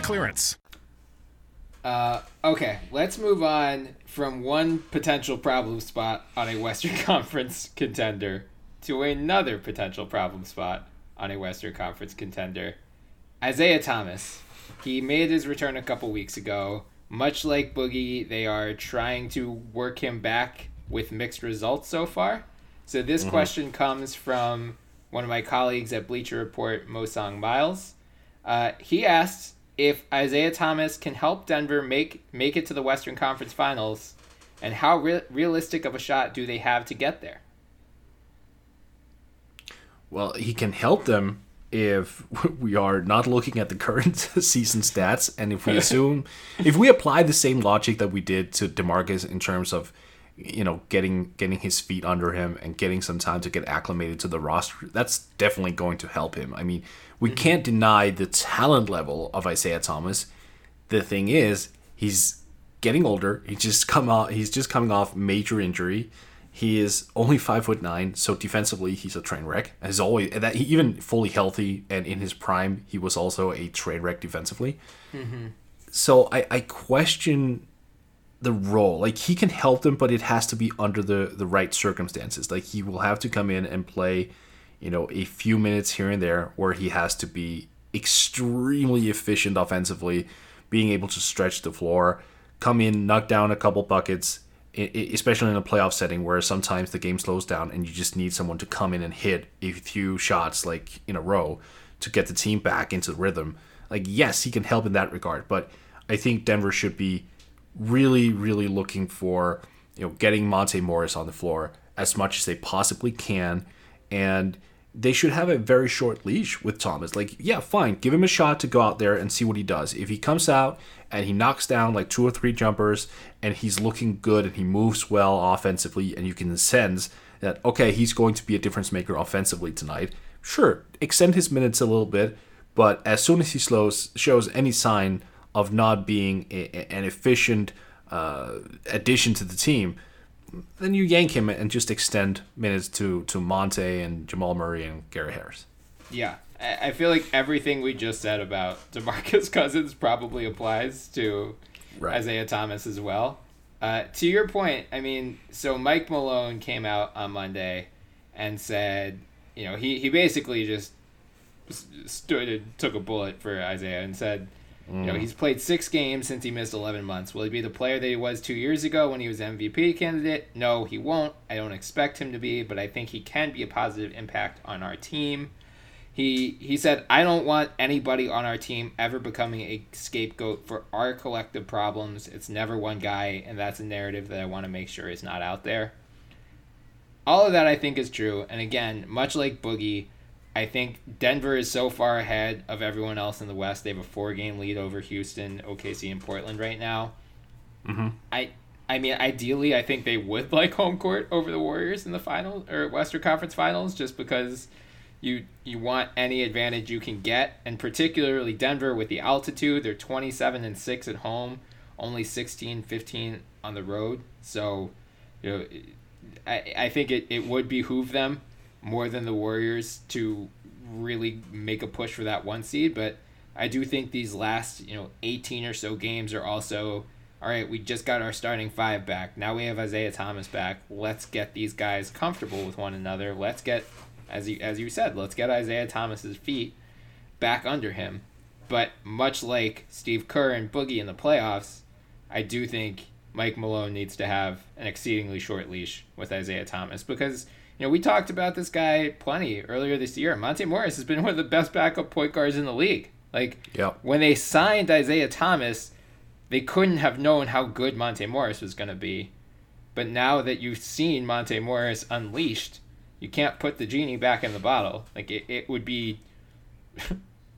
clearance. Uh, okay, let's move on from one potential problem spot on a Western Conference contender to another potential problem spot on a Western Conference contender. Isaiah Thomas. He made his return a couple weeks ago. Much like Boogie, they are trying to work him back with mixed results so far. So this mm-hmm. question comes from one of my colleagues at Bleacher Report, Mosang Miles. Uh, he asked if Isaiah Thomas can help Denver make make it to the Western Conference Finals, and how re- realistic of a shot do they have to get there? Well, he can help them if we are not looking at the current season stats, and if we assume, if we apply the same logic that we did to Demarcus in terms of, you know, getting getting his feet under him and getting some time to get acclimated to the roster, that's definitely going to help him. I mean, we mm-hmm. can't deny the talent level of Isaiah Thomas. The thing is, he's getting older. He just come off. He's just coming off major injury. He is only five foot nine, so defensively he's a train wreck. As always, that he, even fully healthy and in his prime, he was also a train wreck defensively. Mm-hmm. So I, I question the role. Like he can help them, but it has to be under the the right circumstances. Like he will have to come in and play you know, a few minutes here and there where he has to be extremely efficient offensively, being able to stretch the floor, come in, knock down a couple buckets, especially in a playoff setting where sometimes the game slows down and you just need someone to come in and hit a few shots like in a row to get the team back into the rhythm. Like, yes, he can help in that regard, but I think Denver should be really, really looking for, you know, getting Monte Morris on the floor as much as they possibly can. And they should have a very short leash with Thomas. Like, yeah, fine, give him a shot to go out there and see what he does. If he comes out and he knocks down like two or three jumpers and he's looking good and he moves well offensively, and you can sense that, okay, he's going to be a difference maker offensively tonight, sure, extend his minutes a little bit. But as soon as he slows, shows any sign of not being a, an efficient uh, addition to the team, then you yank him and just extend minutes to to Monte and Jamal Murray and Gary Harris. Yeah, I feel like everything we just said about Demarcus Cousins probably applies to right. Isaiah Thomas as well. Uh, to your point, I mean, so Mike Malone came out on Monday and said, you know, he, he basically just stood and took a bullet for Isaiah and said, Mm. You know, mm. he's played six games since he missed 11 months. Will he be the player that he was two years ago when he was MVP candidate? No, he won't. I don't expect him to be, but I think he can be a positive impact on our team. He he said, I don't want anybody on our team ever becoming a scapegoat for our collective problems. It's never one guy, and that's a narrative that I want to make sure is not out there. All of that I think is true, and again, much like Boogie, I think Denver is so far ahead of everyone else in the West. They have a four game lead over Houston, OKC, and Portland right now. Mm-hmm. I I mean, ideally, I think they would like home court over the Warriors in the finals or Western Conference Finals, just because you you want any advantage you can get, and particularly Denver with the altitude. They're twenty seven and six at home, only 16, 15 on the road. So, you know, I I think it, it would behoove them more than the Warriors to really make a push for that one seed. But I do think these last, you know, 18 or so games are also all right, we just got our starting five back. Now we have Isaiah Thomas back. Let's get these guys comfortable with one another. Let's get as you as you said, let's get Isaiah Thomas's feet back under him. But much like Steve Kerr and Boogie in the playoffs, I do think Mike Malone needs to have an exceedingly short leash with Isaiah Thomas because you know we talked about this guy plenty earlier this year. Monte Morris has been one of the best backup point guards in the league. Like Yep. when they signed Isaiah Thomas, they couldn't have known how good Monte Morris was going to be. But now that you've seen Monte Morris unleashed, you can't put the genie back in the bottle. Like it, it would be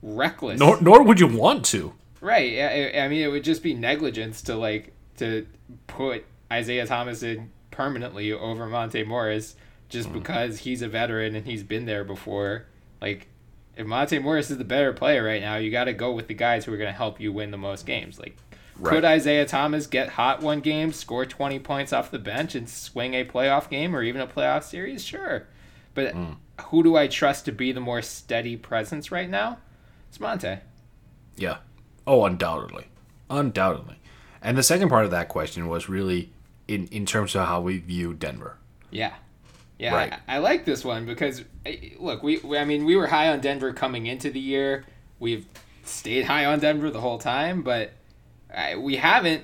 reckless. Nor, nor would you want to. Right. yeah, I, I mean, it would just be negligence to like to put Isaiah Thomas in permanently over Monte Morris just hmm. because he's a veteran and he's been there before. Like, if Monte Morris is the better player right now, you got to go with the guys who are going to help you win the most games. Like, could Isaiah Thomas get hot one game, score 20 points off the bench, and swing a playoff game or even a playoff series? Sure. But hmm. who do I trust to be the more steady presence right now? It's Monte. Yeah. Oh, undoubtedly. Undoubtedly. And the second part of that question was really in, in terms of how we view Denver. Yeah. Yeah, Right. I, I like this one because look, we, we I mean, we were high on Denver coming into the year. We've stayed high on Denver the whole time, but I, we haven't.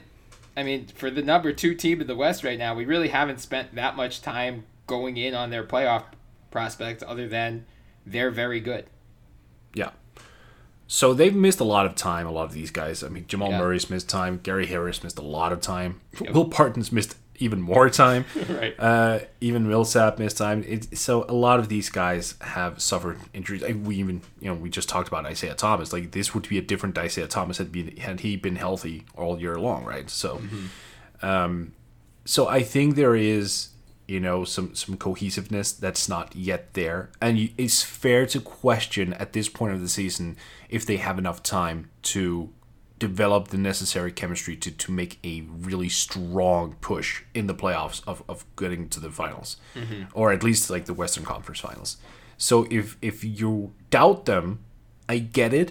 I mean, for the number two team in the West right now, we really haven't spent that much time going in on their playoff prospects, other than they're very good. Yeah. So they've missed a lot of time, a lot of these guys. I mean, Jamal Yeah. Murray's missed time. Gary Harris missed a lot of time. Will Barton's missed even more time. Right. Uh, even Millsap missed time. It, so a lot of these guys have suffered injuries. Like, We even, you know, we just talked about Isaiah Thomas. Like this would be a different Isaiah Thomas had been had he been healthy all year long, right? So, um, so I think there is, you know, some some cohesiveness that's not yet there, and you, it's fair to question at this point of the season if they have enough time to develop the necessary chemistry to, to make a really strong push in the playoffs of, of getting to the finals. Mm-hmm. Or at least like the western conference finals. So if if you doubt them i get it.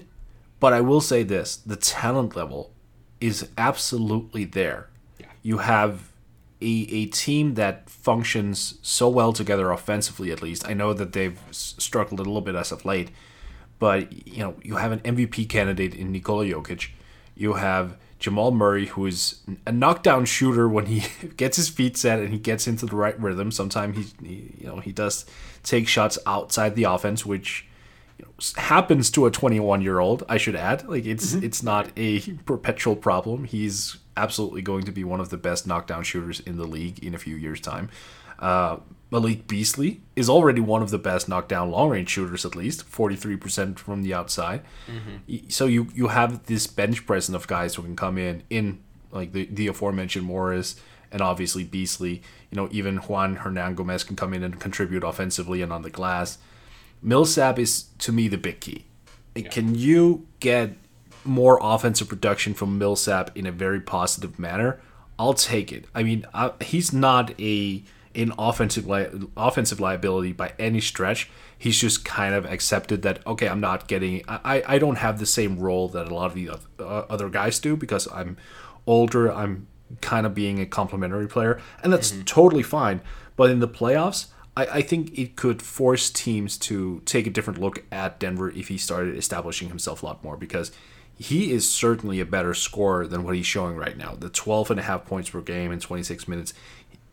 But i will say this the talent level is absolutely there. You have a, a team that functions so well together offensively at least. I know that they've struggled a little bit as of late. But you know you have an MVP candidate in Nikola Jokic. You have Jamal Murray, who is a knockdown shooter when he gets his feet set and he gets into the right rhythm. Sometimes he, he you know, he does take shots outside the offense, which you know, happens to a 21 year old. I should add, like it's it's not a perpetual problem. He's absolutely going to be one of the best knockdown shooters in the league in a few years' time. Uh, Malik Beasley is already one of the best knockdown long range shooters, at least 43% from the outside. Mm-hmm. Y- So you you have this bench presence of guys who can come in in like the, the aforementioned Morris and obviously Beasley. You know, even Juan Hernangomez can come in and contribute offensively and on the glass. Millsap is to me the big key. Can you get more offensive production from Millsap in a very positive manner? I'll take it. I mean, I, he's not a an offensive li- offensive liability by any stretch. He's just kind of accepted that okay, I'm not getting. I I don't have the same role that a lot of the uh, other guys do because I'm older. I'm kind of being a complementary player, and that's totally fine. But in the playoffs, I, I think it could force teams to take a different look at Denver if he started establishing himself a lot more because he is certainly a better scorer than what he's showing right now. The 12 and a half points per game in 26 minutes,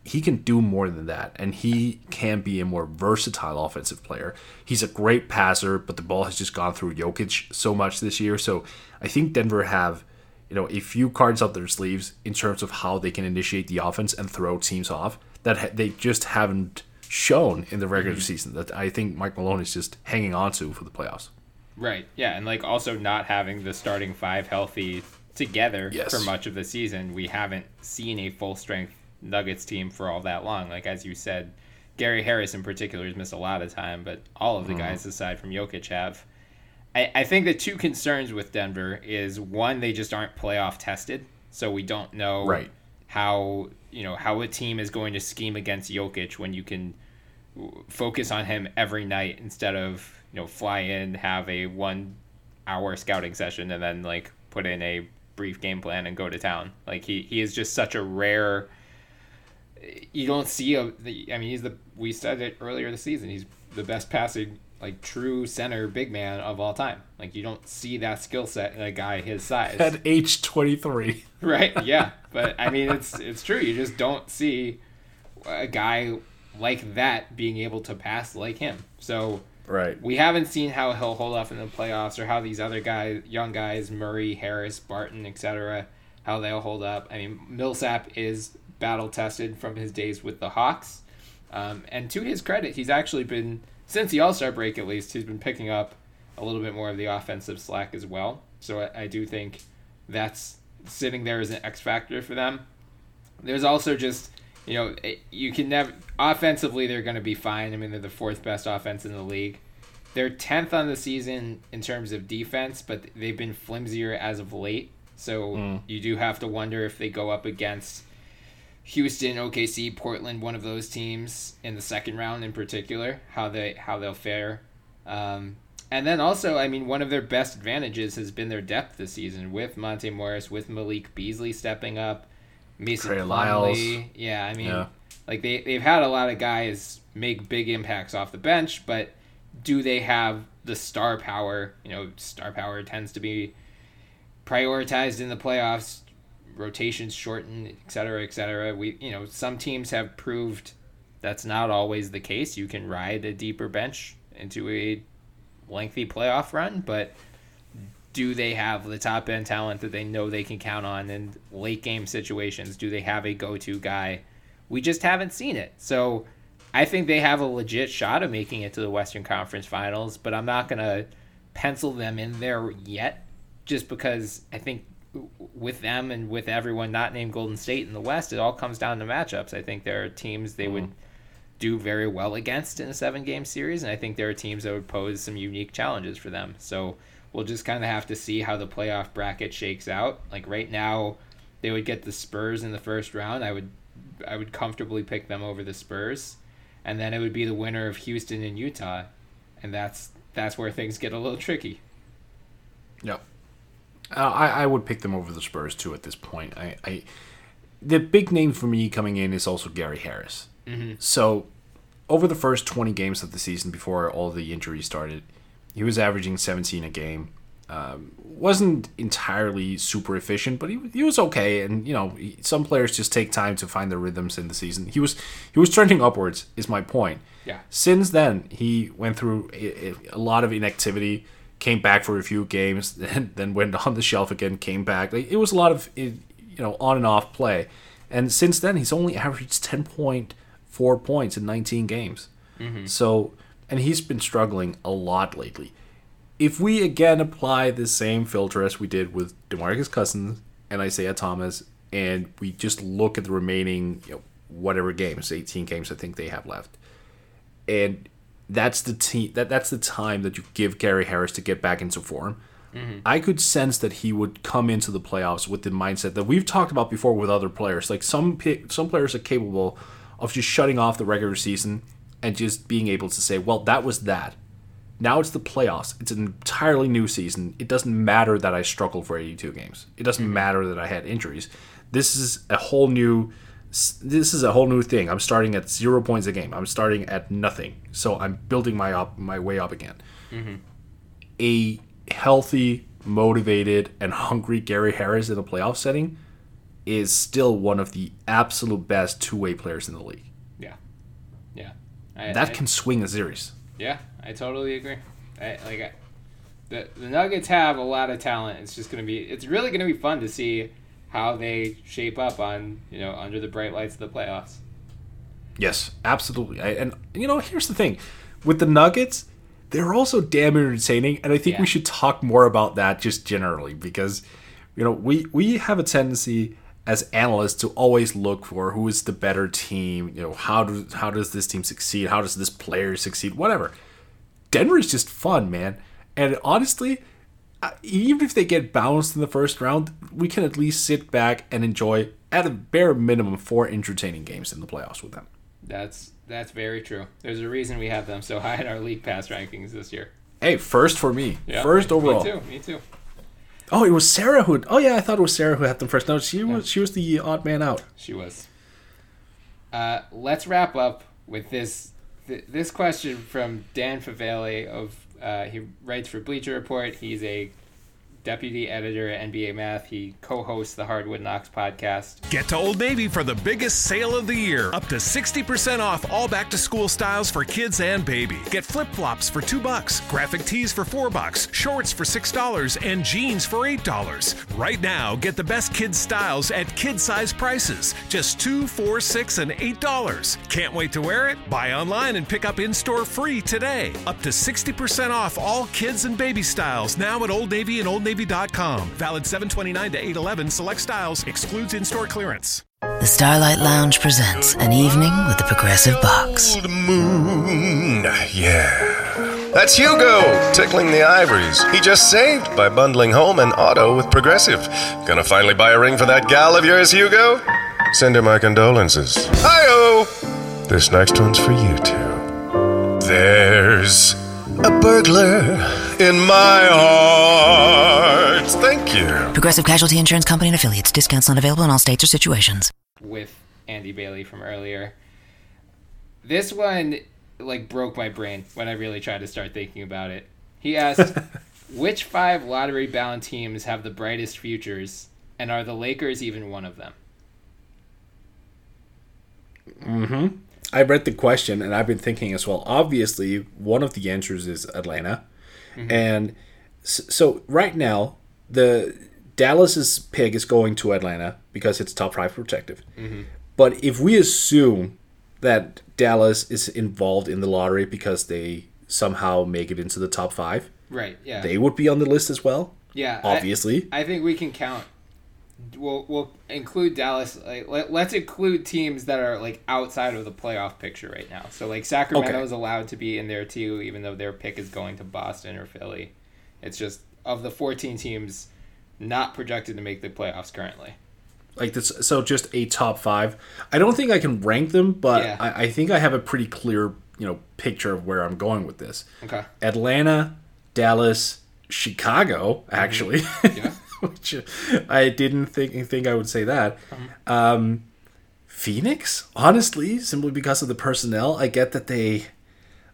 he can do more than that and he can be a more versatile offensive player. He's a great passer, but the ball has just gone through Jokic so much this year. So I think Denver have you know, a few cards up their sleeves in terms of how they can initiate the offense and throw teams off that they just haven't shown in the regular mm-hmm. season. That I think Mike Malone is just hanging on to for the playoffs. Right. Yeah, and like also not having the starting five healthy together Yes. for much of the season, we haven't seen a full strength Nuggets team for all that long. Like as you said, Gary Harris in particular has missed a lot of time, but all of the mm-hmm. guys aside from Jokic have. I, I think the two concerns with Denver is one, they just aren't playoff tested, so we don't know Right. how you know how a team is going to scheme against Jokic when you can focus on him every night instead of you know fly in, have a one hour scouting session, and then like put in a brief game plan and go to town. Like he he is just such a rare. You don't see a. The, I mean, he's the. We said it earlier this season. He's the best passing like true center big man of all time. Like you don't see that skill set in a guy his size. At age 23. right? Yeah, but I mean it's it's true. You just don't see a guy like that being able to pass like him. So Right. we haven't seen how he'll hold up in the playoffs or how these other guys, young guys, Murray, Harris, Barton, etc., how they'll hold up. I mean, Millsap is battle tested from his days with the Hawks, um, and to his credit, he's actually been since the All Star break at least, he's been picking up a little bit more of the offensive slack as well. So I, I do think that's sitting there as an X factor for them. There's also just you know you can never offensively they're going to be fine. I mean they're the fourth best offense in the league. They're tenth on the season in terms of defense, but they've been flimsier as of late. So you do have to wonder if they go up against Houston, OKC, Portland, one of those teams in the second round in particular, how they how they'll fare. Um, and then also, I mean, one of their best advantages has been their depth this season with Monte Morris, with Malik Beasley stepping up, Mason Trey. Plumlee. Yeah, I mean, Yeah. like they they've had a lot of guys make big impacts off the bench, but do they have the star power? You know, star power tends to be prioritized in the playoffs. Rotations shorten, et cetera, et cetera. We, you know, some teams have proved that's not always the case. You can ride a deeper bench into a lengthy playoff run, but do they have the top end talent that they know they can count on in late game situations? Do they have a go to guy? We just haven't seen it. So I think they have a legit shot of making it to the Western Conference Finals, but I'm not going to pencil them in there yet just because I think with them and with everyone not named Golden State in the West, it all comes down to matchups. I think there are teams they would mm-hmm. do very well against in a seven game series, and I think there are teams that would pose some unique challenges for them. So we'll just kind of have to see how the playoff bracket shakes out. Like right now, they would get the Spurs in the first round. I would I would comfortably pick them over the Spurs, and then it would be the winner of Houston and Utah, and that's that's where things get a little tricky. Yep. Uh, I, I would pick them over the Spurs too at this point. I, I the big name for me coming in is also Gary Harris. Mm-hmm. So over the first 20 games of the season before all the injuries started, he was averaging 17 a game. Um, wasn't entirely super efficient, but he, he was okay. And you know, he- some players just take time to find their rhythms in the season. He was he was trending upwards. Is my point. Yeah. Since then, he went through a, a- a lot of inactivity. Came back for a few games, then then went on the shelf again. Came back. Like, it was a lot of you know on and off play. And since then, he's only averaged ten point four points in nineteen games. Mm-hmm. So, and he's been struggling a lot lately. If we again apply the same filter as we did with Demarcus Cousins and Isaiah Thomas, and we just look at the remaining, you know, whatever games, 18 games I think they have left, and that's the team that that's the time that you give Gary Harris to get back into form. Mm-hmm. I could sense that he would come into the playoffs with the mindset that we've talked about before with other players. Like some some players are capable of just shutting off the regular season and just being able to say, "Well, that was that. Now it's the playoffs. It's an entirely new season. It doesn't matter that I struggled for 82 games. It doesn't mm-hmm. matter that I had injuries. This is a whole new this is a whole new thing. I'm starting at 0 points a game. I'm starting at nothing. So I'm building my up my way up again. Mm-hmm. A healthy, motivated and hungry Gary Harris in a playoff setting is still one of the absolute best two-way players in the league. Yeah, yeah. I, That I- can swing a series. Yeah, I totally agree. I, like I, the the Nuggets have a lot of talent. It's just gonna be it's really gonna be fun to see how they shape up on you know under the bright lights of the playoffs. Yes, absolutely. I, and you know, here's the thing: with the Nuggets, they're also damn entertaining, and I think Yeah. we should talk more about that just generally because you know we we have a tendency as analysts to always look for who is the better team. You know, how do how does this team succeed? How does this player succeed? Whatever. Denver is just fun, man. And honestly, even if they get bounced in the first round, we can at least sit back and enjoy, at a bare minimum, four entertaining games in the playoffs with them. That's that's very true. There's a reason we have them so high in our league pass rankings this year. Hey, first for me. Yeah, first me- overall. Me too. Me too. Oh, it was Sarah who. Oh yeah, I thought it was Sarah who had them first. No, she was. She was the odd man out. She was. Uh, let's wrap up with this th- this question from Dan Favale of uh, he writes for Bleacher Report. He's a deputy editor at NBA Math. He co-hosts the Hardwood Knocks podcast. Get to Old Navy for the biggest sale of the year. Up to 60% off all back to school styles for kids and baby. Get flip flops for two bucks, graphic tees for four bucks, shorts for six dollars, and jeans for eight dollars. Right now, get the best kids styles at kid size prices. Just two, four, six, and eight dollars. Can't wait to wear it? Buy online and pick up in store free today. Up to 60% off all kids and baby styles now at Old Navy and Old Navy oldnavy.com. Valid 729 to 811. Select styles. Excludes in-store clearance. The Starlight Lounge presents an evening with the Progressive Box. Old moon, yeah. That's Hugo tickling the ivories. He just saved by bundling home and auto with Progressive. Gonna finally buy a ring for that gal of yours, Hugo? Send her my condolences. Hi-oh! This next one's for you two. There's a burglar in my heart. Thank you. Progressive Casualty Insurance Company and affiliates. Discounts not available in all states or situations. With Andy Bailey from earlier. This one like broke my brain when I really tried to start thinking about it. He asked, "Which five lottery-bound teams have the brightest futures, and are the Lakers even one of them?" Mm-hmm. I read the question and I've been thinking as well. Obviously, one of the answers is Atlanta, mm-hmm. and so right now the Dallas's pick is going to Atlanta because it's top five protective. Mm-hmm. But if we assume that Dallas is involved in the lottery because they somehow make it into the top five, right? Yeah, they would be on the list as well. Yeah, obviously. I, I think we can count we'll we'll include Dallas. Like let, us include teams that are like outside of the playoff picture right now. So like Sacramento okay. is allowed to be in there too, even though their pick is going to Boston or Philly. It's just of the 14 teams not projected to make the playoffs currently. Like this, so just a top five. I don't think I can rank them, but yeah. I, I think I have a pretty clear you know picture of where I'm going with this. Okay. Atlanta, Dallas, Chicago, actually. Mm-hmm. Yeah. which I didn't think think I would say that. Um, Phoenix, honestly, simply because of the personnel, I get that they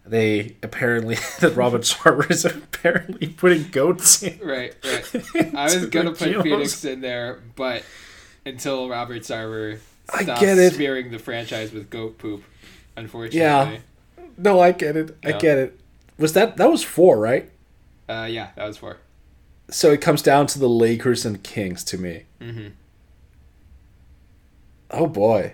they apparently that Robert Sarver is apparently putting goats in. Right, right. I was gonna put. Phoenix in there, but until Robert Sarver stops I get it. smearing the franchise with goat poop, unfortunately. Yeah. No, I get it. I get it. Was that that was four, right? Uh, yeah, that was four so it comes down to the Lakers and Kings to me. Mm-hmm. Oh boy,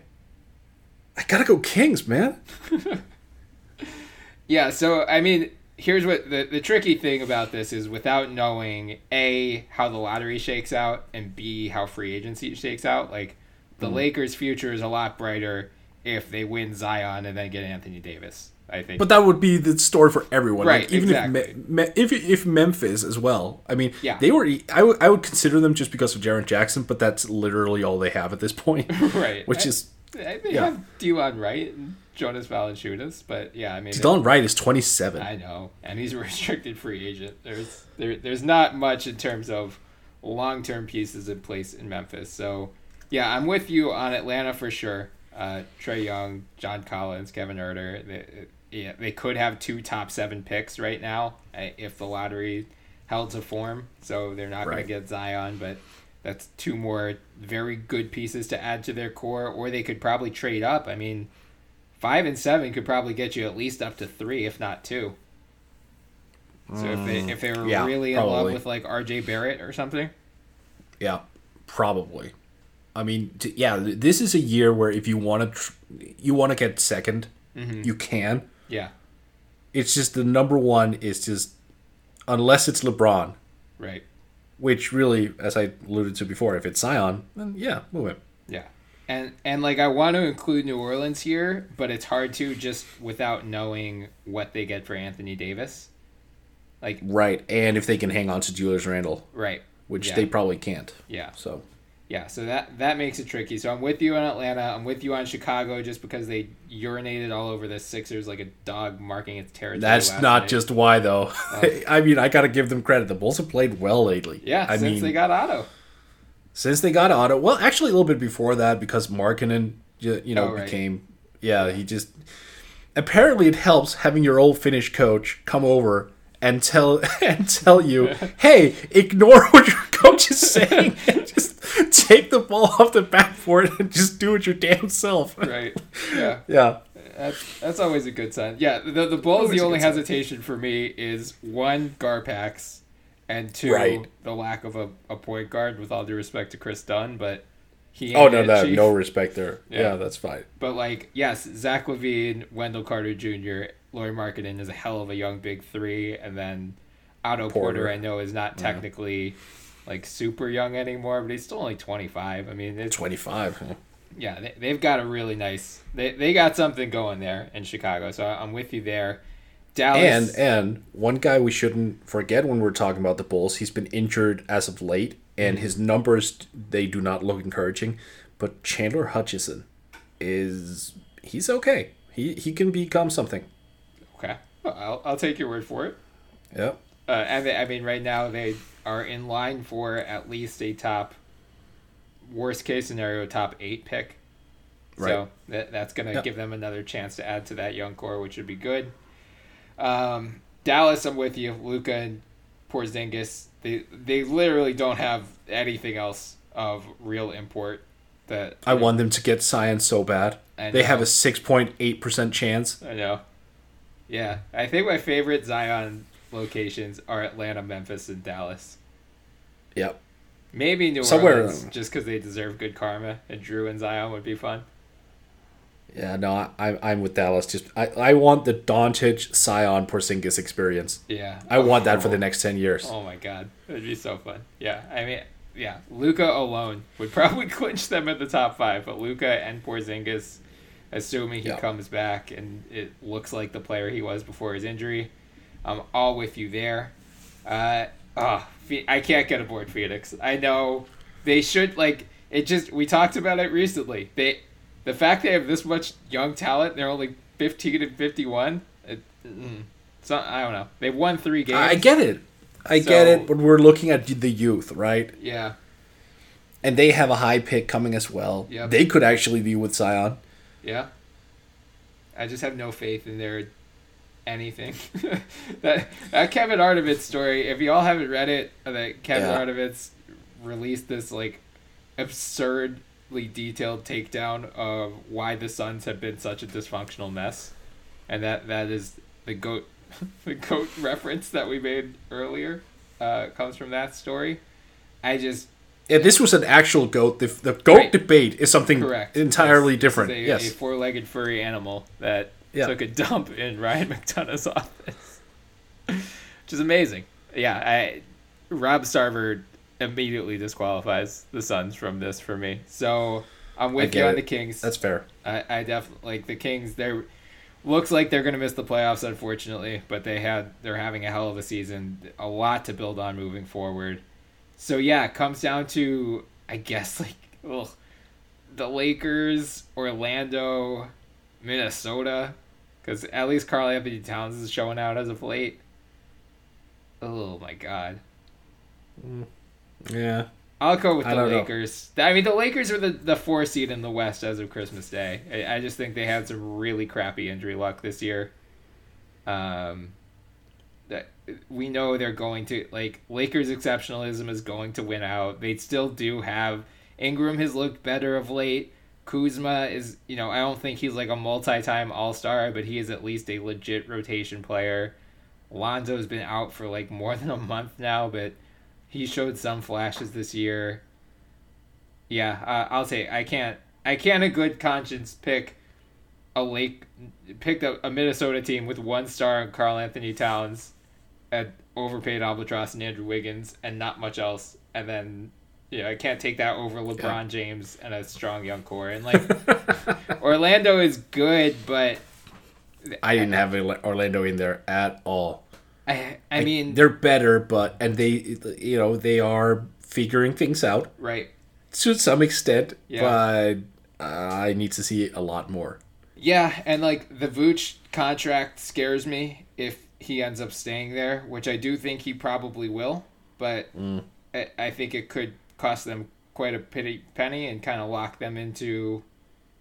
I gotta go Kings, man. yeah. So I mean, here's what the the tricky thing about this is without knowing a how the lottery shakes out and b how free agency shakes out. Like the mm. Lakers' future is a lot brighter if they win Zion and then get Anthony Davis. I think. But that would be the story for everyone. Right. Like, even exactly. if, Me- if if Memphis as well. I mean, yeah. they were. I, w- I would consider them just because of Jaren Jackson, but that's literally all they have at this point. right. Which I, is. They yeah. have Delon Wright and Jonas Valanciunas, but yeah, I mean, Delon Wright is twenty seven. I know, and he's a restricted free agent. There's there, there's not much in terms of long term pieces in place in Memphis. So yeah, I'm with you on Atlanta for sure. Uh, Trae Young, John Collins, Kevin Huerter. They, yeah, they could have two top seven picks right now eh, if the lottery held to form. So they're not right. going to get Zion, but that's two more very good pieces to add to their core. Or they could probably trade up. I mean, five and seven could probably get you at least up to three, if not two. So if they if they were yeah, really in probably. love with like R.J. Barrett or something, yeah, probably. I mean, t- yeah, this is a year where if you want to, tr- you want to get 2nd mm-hmm. you can. Yeah. It's just the number one is just unless it's LeBron. Right. Which really, as I alluded to before, if it's Zion, then yeah, move it. Yeah. And and like I want to include New Orleans here, but it's hard to just without knowing what they get for Anthony Davis. Like Right. And if they can hang on to Julius Randle. Right. Which yeah. they probably can't. Yeah. So yeah, so that that makes it tricky. So I'm with you on Atlanta. I'm with you on Chicago just because they urinated all over the Sixers like a dog marking its territory. That's not night. just why though. Oh. I mean, I got to give them credit. The Bulls have played well lately. Yeah, I since mean, they got Otto. Since they got Otto, well, actually a little bit before that because Markkanen, you know, oh, right. became yeah, he just apparently it helps having your old Finnish coach come over and tell and tell you, hey, ignore what your coach is saying take the ball off the backboard and just do it your damn self. Right. Yeah. Yeah. That's that's always a good sign. Yeah, the the Bulls. Always The only good sign. hesitation for me is one Garpax, and two Right. the lack of a, a point guard. With all due respect to Kris Dunn, but he. Oh no, no, Chief. no respect there. Yeah. Yeah, that's fine. But like, yes, Zach LaVine, Wendell Carter Jr., Lauri Markkanen is a hell of a young big three, and then Otto Porter, Porter. I know is not technically like super young anymore, but he's still only twenty five. I mean, it's, Twenty five. yeah, they, they've got a really nice. They they got something going there in Chicago, so I'm with you there. Dallas, and and one guy we shouldn't forget when we're talking about the Bulls, he's been injured as of late, and mm-hmm. his numbers they do not look encouraging. But Chandler Hutchison is he's okay. He he can become something. okay, Well, I'll I'll take your word for it. Yep. Uh, I mean, I mean, right now they are in line for at least a top, worst case scenario, top eight pick. So Right. that, that's going to Yep. give them another chance to add to that young core, which would be good. Um, Dallas, I'm with you. Luka and Porzingis, they they literally don't have anything else of real import. That I want them to get Zion so bad. They have a six point eight percent chance. I know. Yeah, I think my favorite Zion locations are Atlanta, Memphis, and Dallas. Yep. Maybe New Somewhere Orleans, just because they deserve good karma, and Drew and Zion would be fun. Yeah, no, I, I'm I'm with Dallas. Just I, I want the Doncic, Zion, Porzingis experience. Yeah, I want that for the oh. next ten years. Oh my god, it'd be so fun. Yeah, I mean, yeah, Luka alone would probably clinch them at the top five, but Luka and Porzingis, assuming he Yeah. comes back and it looks like the player he was before his injury, I'm all with you there. Uh, oh, I can't get aboard Phoenix. I know they should like it. Just we talked about it recently. They, the fact they have this much young talent, they're only 15 and 51. It, mm, so I don't know. They've won three games. I get it. I get it, but we're looking at the youth, right? Yeah. And they have a high pick coming as well. Yep. They could actually be with Zion. Yeah. I just have no faith in their anything. that that Kevin Arnovitz story, if you all haven't read it, that Kevin Yeah. Arnovitz released this like absurdly detailed takedown of why the Suns have been such a dysfunctional mess. And that that is the goat the goat reference that we made earlier uh, comes from that story. I just Yeah, this was an actual goat. The, the goat Right. debate is something Correct. entirely different. is a, yes. a four-legged furry animal that Yeah. took a dump in Ryan McDonough's office, which is amazing. Yeah, I Rob Sarver immediately disqualifies the Suns from this for me. So I'm with you on it. the Kings. That's fair. I, I definitely like the Kings. They're looks like they're gonna miss the playoffs, unfortunately, but they had they're having a hell of a season. A lot to build on moving forward. So yeah, it comes down to I guess like ugh, the Lakers, Orlando, Minnesota, because at least Karl-Anthony Towns is showing out as of late. Oh my god. Yeah. I'll go with the don't know. Lakers. I mean, the Lakers are the, the four seed in the West as of Christmas Day. I, I just think they had some really crappy injury luck this year. Um, that we know they're going to like Lakers exceptionalism is going to win out. They still do have Ingram has looked better of late. Kuzma is, you know, I don't think he's like a multi-time All-Star, but he is at least a legit rotation player. Lonzo's been out for like more than a month now, but he showed some flashes this year. Yeah, uh, I'll say I can't. I can't, a good conscience, pick a Lake, pick a, a Minnesota team with one star Karl-Anthony Towns, at overpaid Albatross and Andrew Wiggins, and not much else. And then, yeah, I can't take that over LeBron James and a strong young core. And like, Orlando is good, but I didn't have Orlando in there at all. I, I mean, They're better, but and they, you know, they are figuring things out right. to some extent. Yeah. But uh, I need to see a lot more. Yeah, and like the Vooch contract scares me if he ends up staying there, which I do think he probably will. But I, I think it could cost them quite a pity, penny and kind of lock them into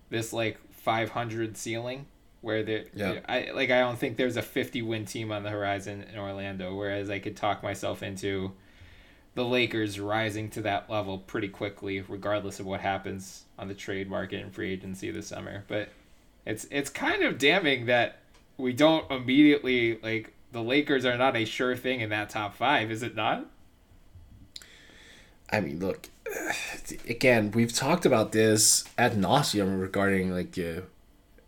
this like 500 ceiling. where there, Yeah. I like I don't think there's a 50 win team on the horizon in Orlando. Whereas I could talk myself into the Lakers rising to that level pretty quickly, regardless of what happens on the trade market and free agency this summer. But it's it's kind of damning that we don't immediately like the Lakers are not a sure thing in that top five, is it not? I mean, look, again, we've talked about this ad nauseum regarding like uh,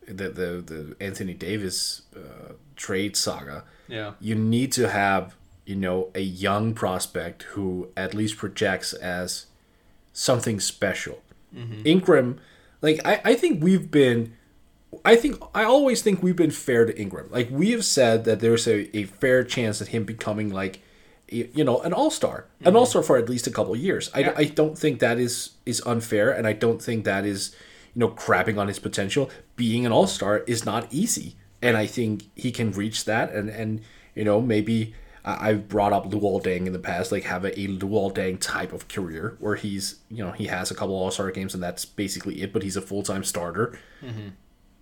the the the Anthony Davis uh, trade saga. Yeah. You need to have you know a young prospect who at least projects as something special. Ingram, like I, I think we've been. I think I always think we've been fair to Ingram. Like we have said that there's a, a fair chance at him becoming like you know an all-star. An mm-hmm. all-star for at least a couple of years. I, Yeah. I don't think that is is unfair and i don't think that is you know crapping on his potential. Being an all-star is not easy and i think he can reach that and and you know maybe I- I've brought up Luol Deng in the past, like have a, a Luol Deng type of career where he's, you know, he has a couple All Star games and that's basically it, but he's a full time starter. Mm-hmm.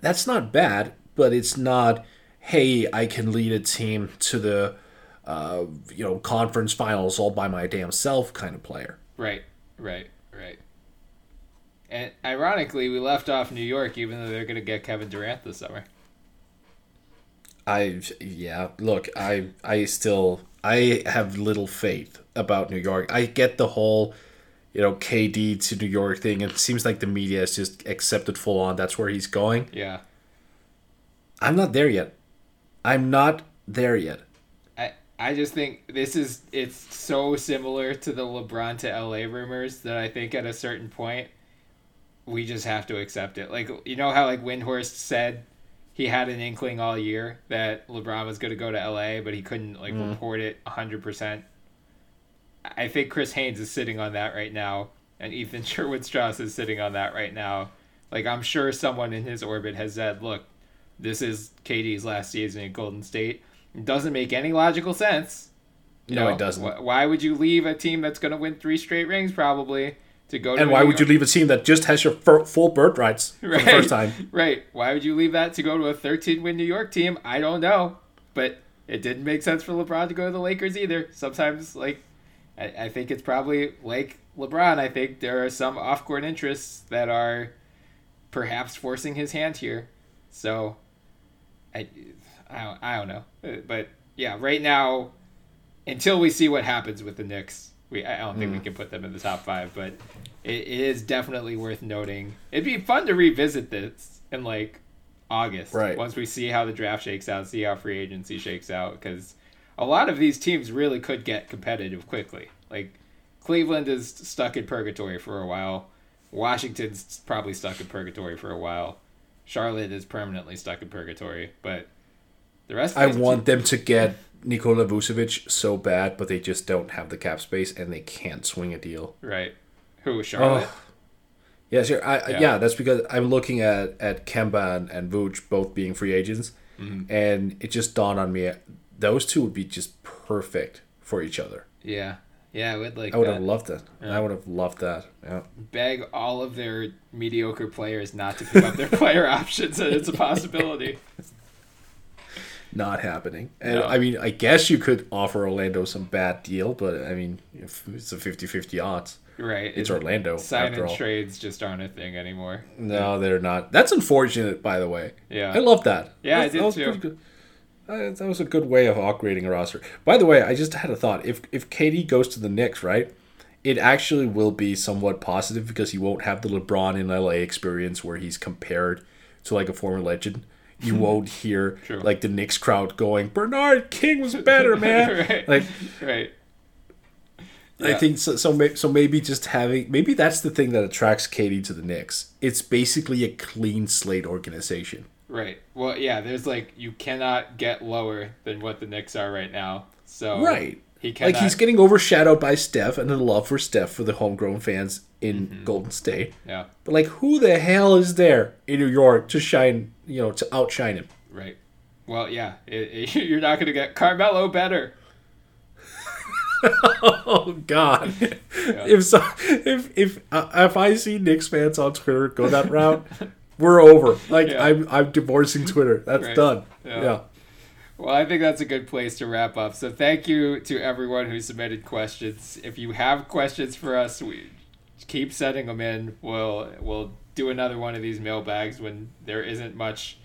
That's not bad, but it's not, hey, I can lead a team to the, uh, you know, conference finals all by my damn self kind of player. Right, right, right. And ironically, we left off New York, even though they're going to get Kevin Durant this summer. I yeah, look, I I still I have little faith about New York. I get the whole you know KD to New York thing. It seems like the media has just accepted full on that's where he's going. Yeah, I'm not there yet. I'm not there yet. I just think this is it's so similar to the LeBron to LA rumors that I think at a certain point we just have to accept it. Like you know how like Windhorst said he had an inkling all year that LeBron was going to go to LA, but he couldn't like mm. report it 100%. I think Chris Haynes is sitting on that right now, and Ethan Sherwood Strauss is sitting on that right now. Like I'm sure someone in his orbit has said, "Look, this is KD's last season in Golden State." It doesn't make any logical sense. You No, it doesn't. Wh- Why would you leave a team that's going to win three straight rings probably to go to And why would you leave a team that just has your fir- full bird rights for the first time? Right. Why would you leave that to go to a 13 win New York team? I don't know. But it didn't make sense for LeBron to go to the Lakers either. Sometimes, like, I, I think it's probably like LeBron. I think there are some off court interests that are perhaps forcing his hand here. So, I, I, don't, I don't know. Uh, But yeah, right now, until we see what happens with the Knicks, we I don't think we can put them in the top five. But it, it is definitely worth noting. It'd be fun to revisit this in like August, Right. Once we see how the draft shakes out, see how free agency shakes out, because a lot of these teams really could get competitive quickly. Like Cleveland is stuck in purgatory for a while. Washington's probably stuck in purgatory for a while. Charlotte is permanently stuck in purgatory, but the rest. I want them to get Nikola Vucevic so bad, but they just don't have the cap space and they can't swing a deal. right. Who Charlotte? Oh. Yeah, sure. I, yeah. Yeah. that's because I'm looking at at Kemba and, and Vooch both being free agents, Mm-hmm. and it just dawned on me those two would be just perfect for each other. Yeah, yeah, I would like I would that. have loved that. I would have loved that. Yeah. beg all of their mediocre players not to give up their player options, and it's a possibility. Not happening. And No. I mean, I guess you could offer Orlando some bad deal, but I mean, if it's a 50-50 odds. Right. It's Orlando, Sign and all. trades just aren't a thing anymore. No, they're not. That's unfortunate, by the way. Yeah. I love that. Yeah, I That- did that was too. good. Uh, That was a good way of upgrading a roster. By the way, I just had a thought. If if KD goes to the Knicks, right, it actually will be somewhat positive because he won't have the LeBron in LA experience where he's compared to like a former legend. You won't hear True. like the Knicks crowd going, "Bernard King was better, man." right. Like right. I Yeah. think so. So, may, so maybe just having maybe that's the thing that attracts KD to the Knicks. It's basically a clean slate organization. Right. Well, yeah. There's like you cannot get lower than what the Knicks are right now. So Right. He cannot. Like he's getting overshadowed by Steph and the love for Steph for the homegrown fans in Mm-hmm. Golden State. Yeah. But like, who the hell is there in New York to shine? You know, to outshine him? Right. Well, yeah. It, it- you're not gonna get Carmelo better. Oh God! if so, if if uh, if I see Knicks fans on Twitter go that route, we're over. Like Yeah. I'm I'm divorcing Twitter. That's Right. done. Yeah. Yeah. Well, I think that's a good place to wrap up. So thank you to everyone who submitted questions. If you have questions for us, we keep sending them in. We'll we'll do another one of these mailbags when there isn't much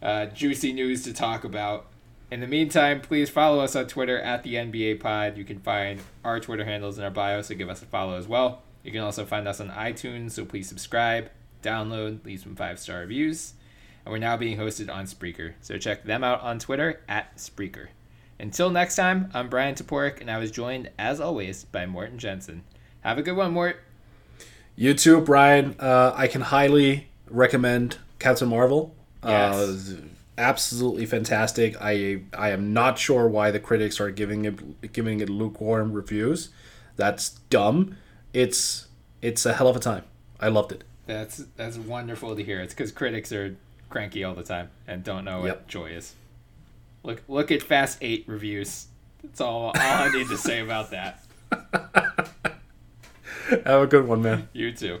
uh, juicy news to talk about. In the meantime, please follow us on Twitter at the NBA Pod. You can find our Twitter handles in our bio, so give us a follow as well. You can also find us on iTunes, so please subscribe, download, leave some five star reviews. And we're now being hosted on Spreaker, so check them out on Twitter at Spreaker. Until next time, I'm Bryan Toporek, and I was joined, as always, by Morten Jensen. Have a good one, Mort. You too, Brian. Uh, I can highly recommend Captain Marvel. Yes. Uh, absolutely fantastic. I I am not sure why the critics are giving it giving it lukewarm reviews. That's dumb. It's it's a hell of a time. I loved it. That's that's wonderful to hear. It's because critics are cranky all the time and don't know what Yep. joy is. Look look at Fast Eight reviews. That's all, all I need to say about that. Have a good one, man. You too.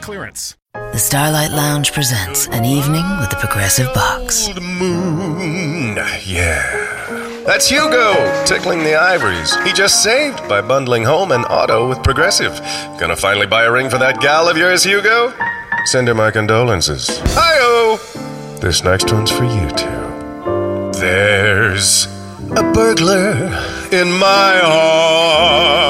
clearance. The Starlight Lounge presents an evening with the Progressive Box. Old moon, yeah. That's Hugo, tickling the ivories. He just saved by bundling home and auto with Progressive. Gonna finally buy a ring for that gal of yours, Hugo? Send her my condolences. Hi-oh! This next one's for you two. There's a burglar in my heart.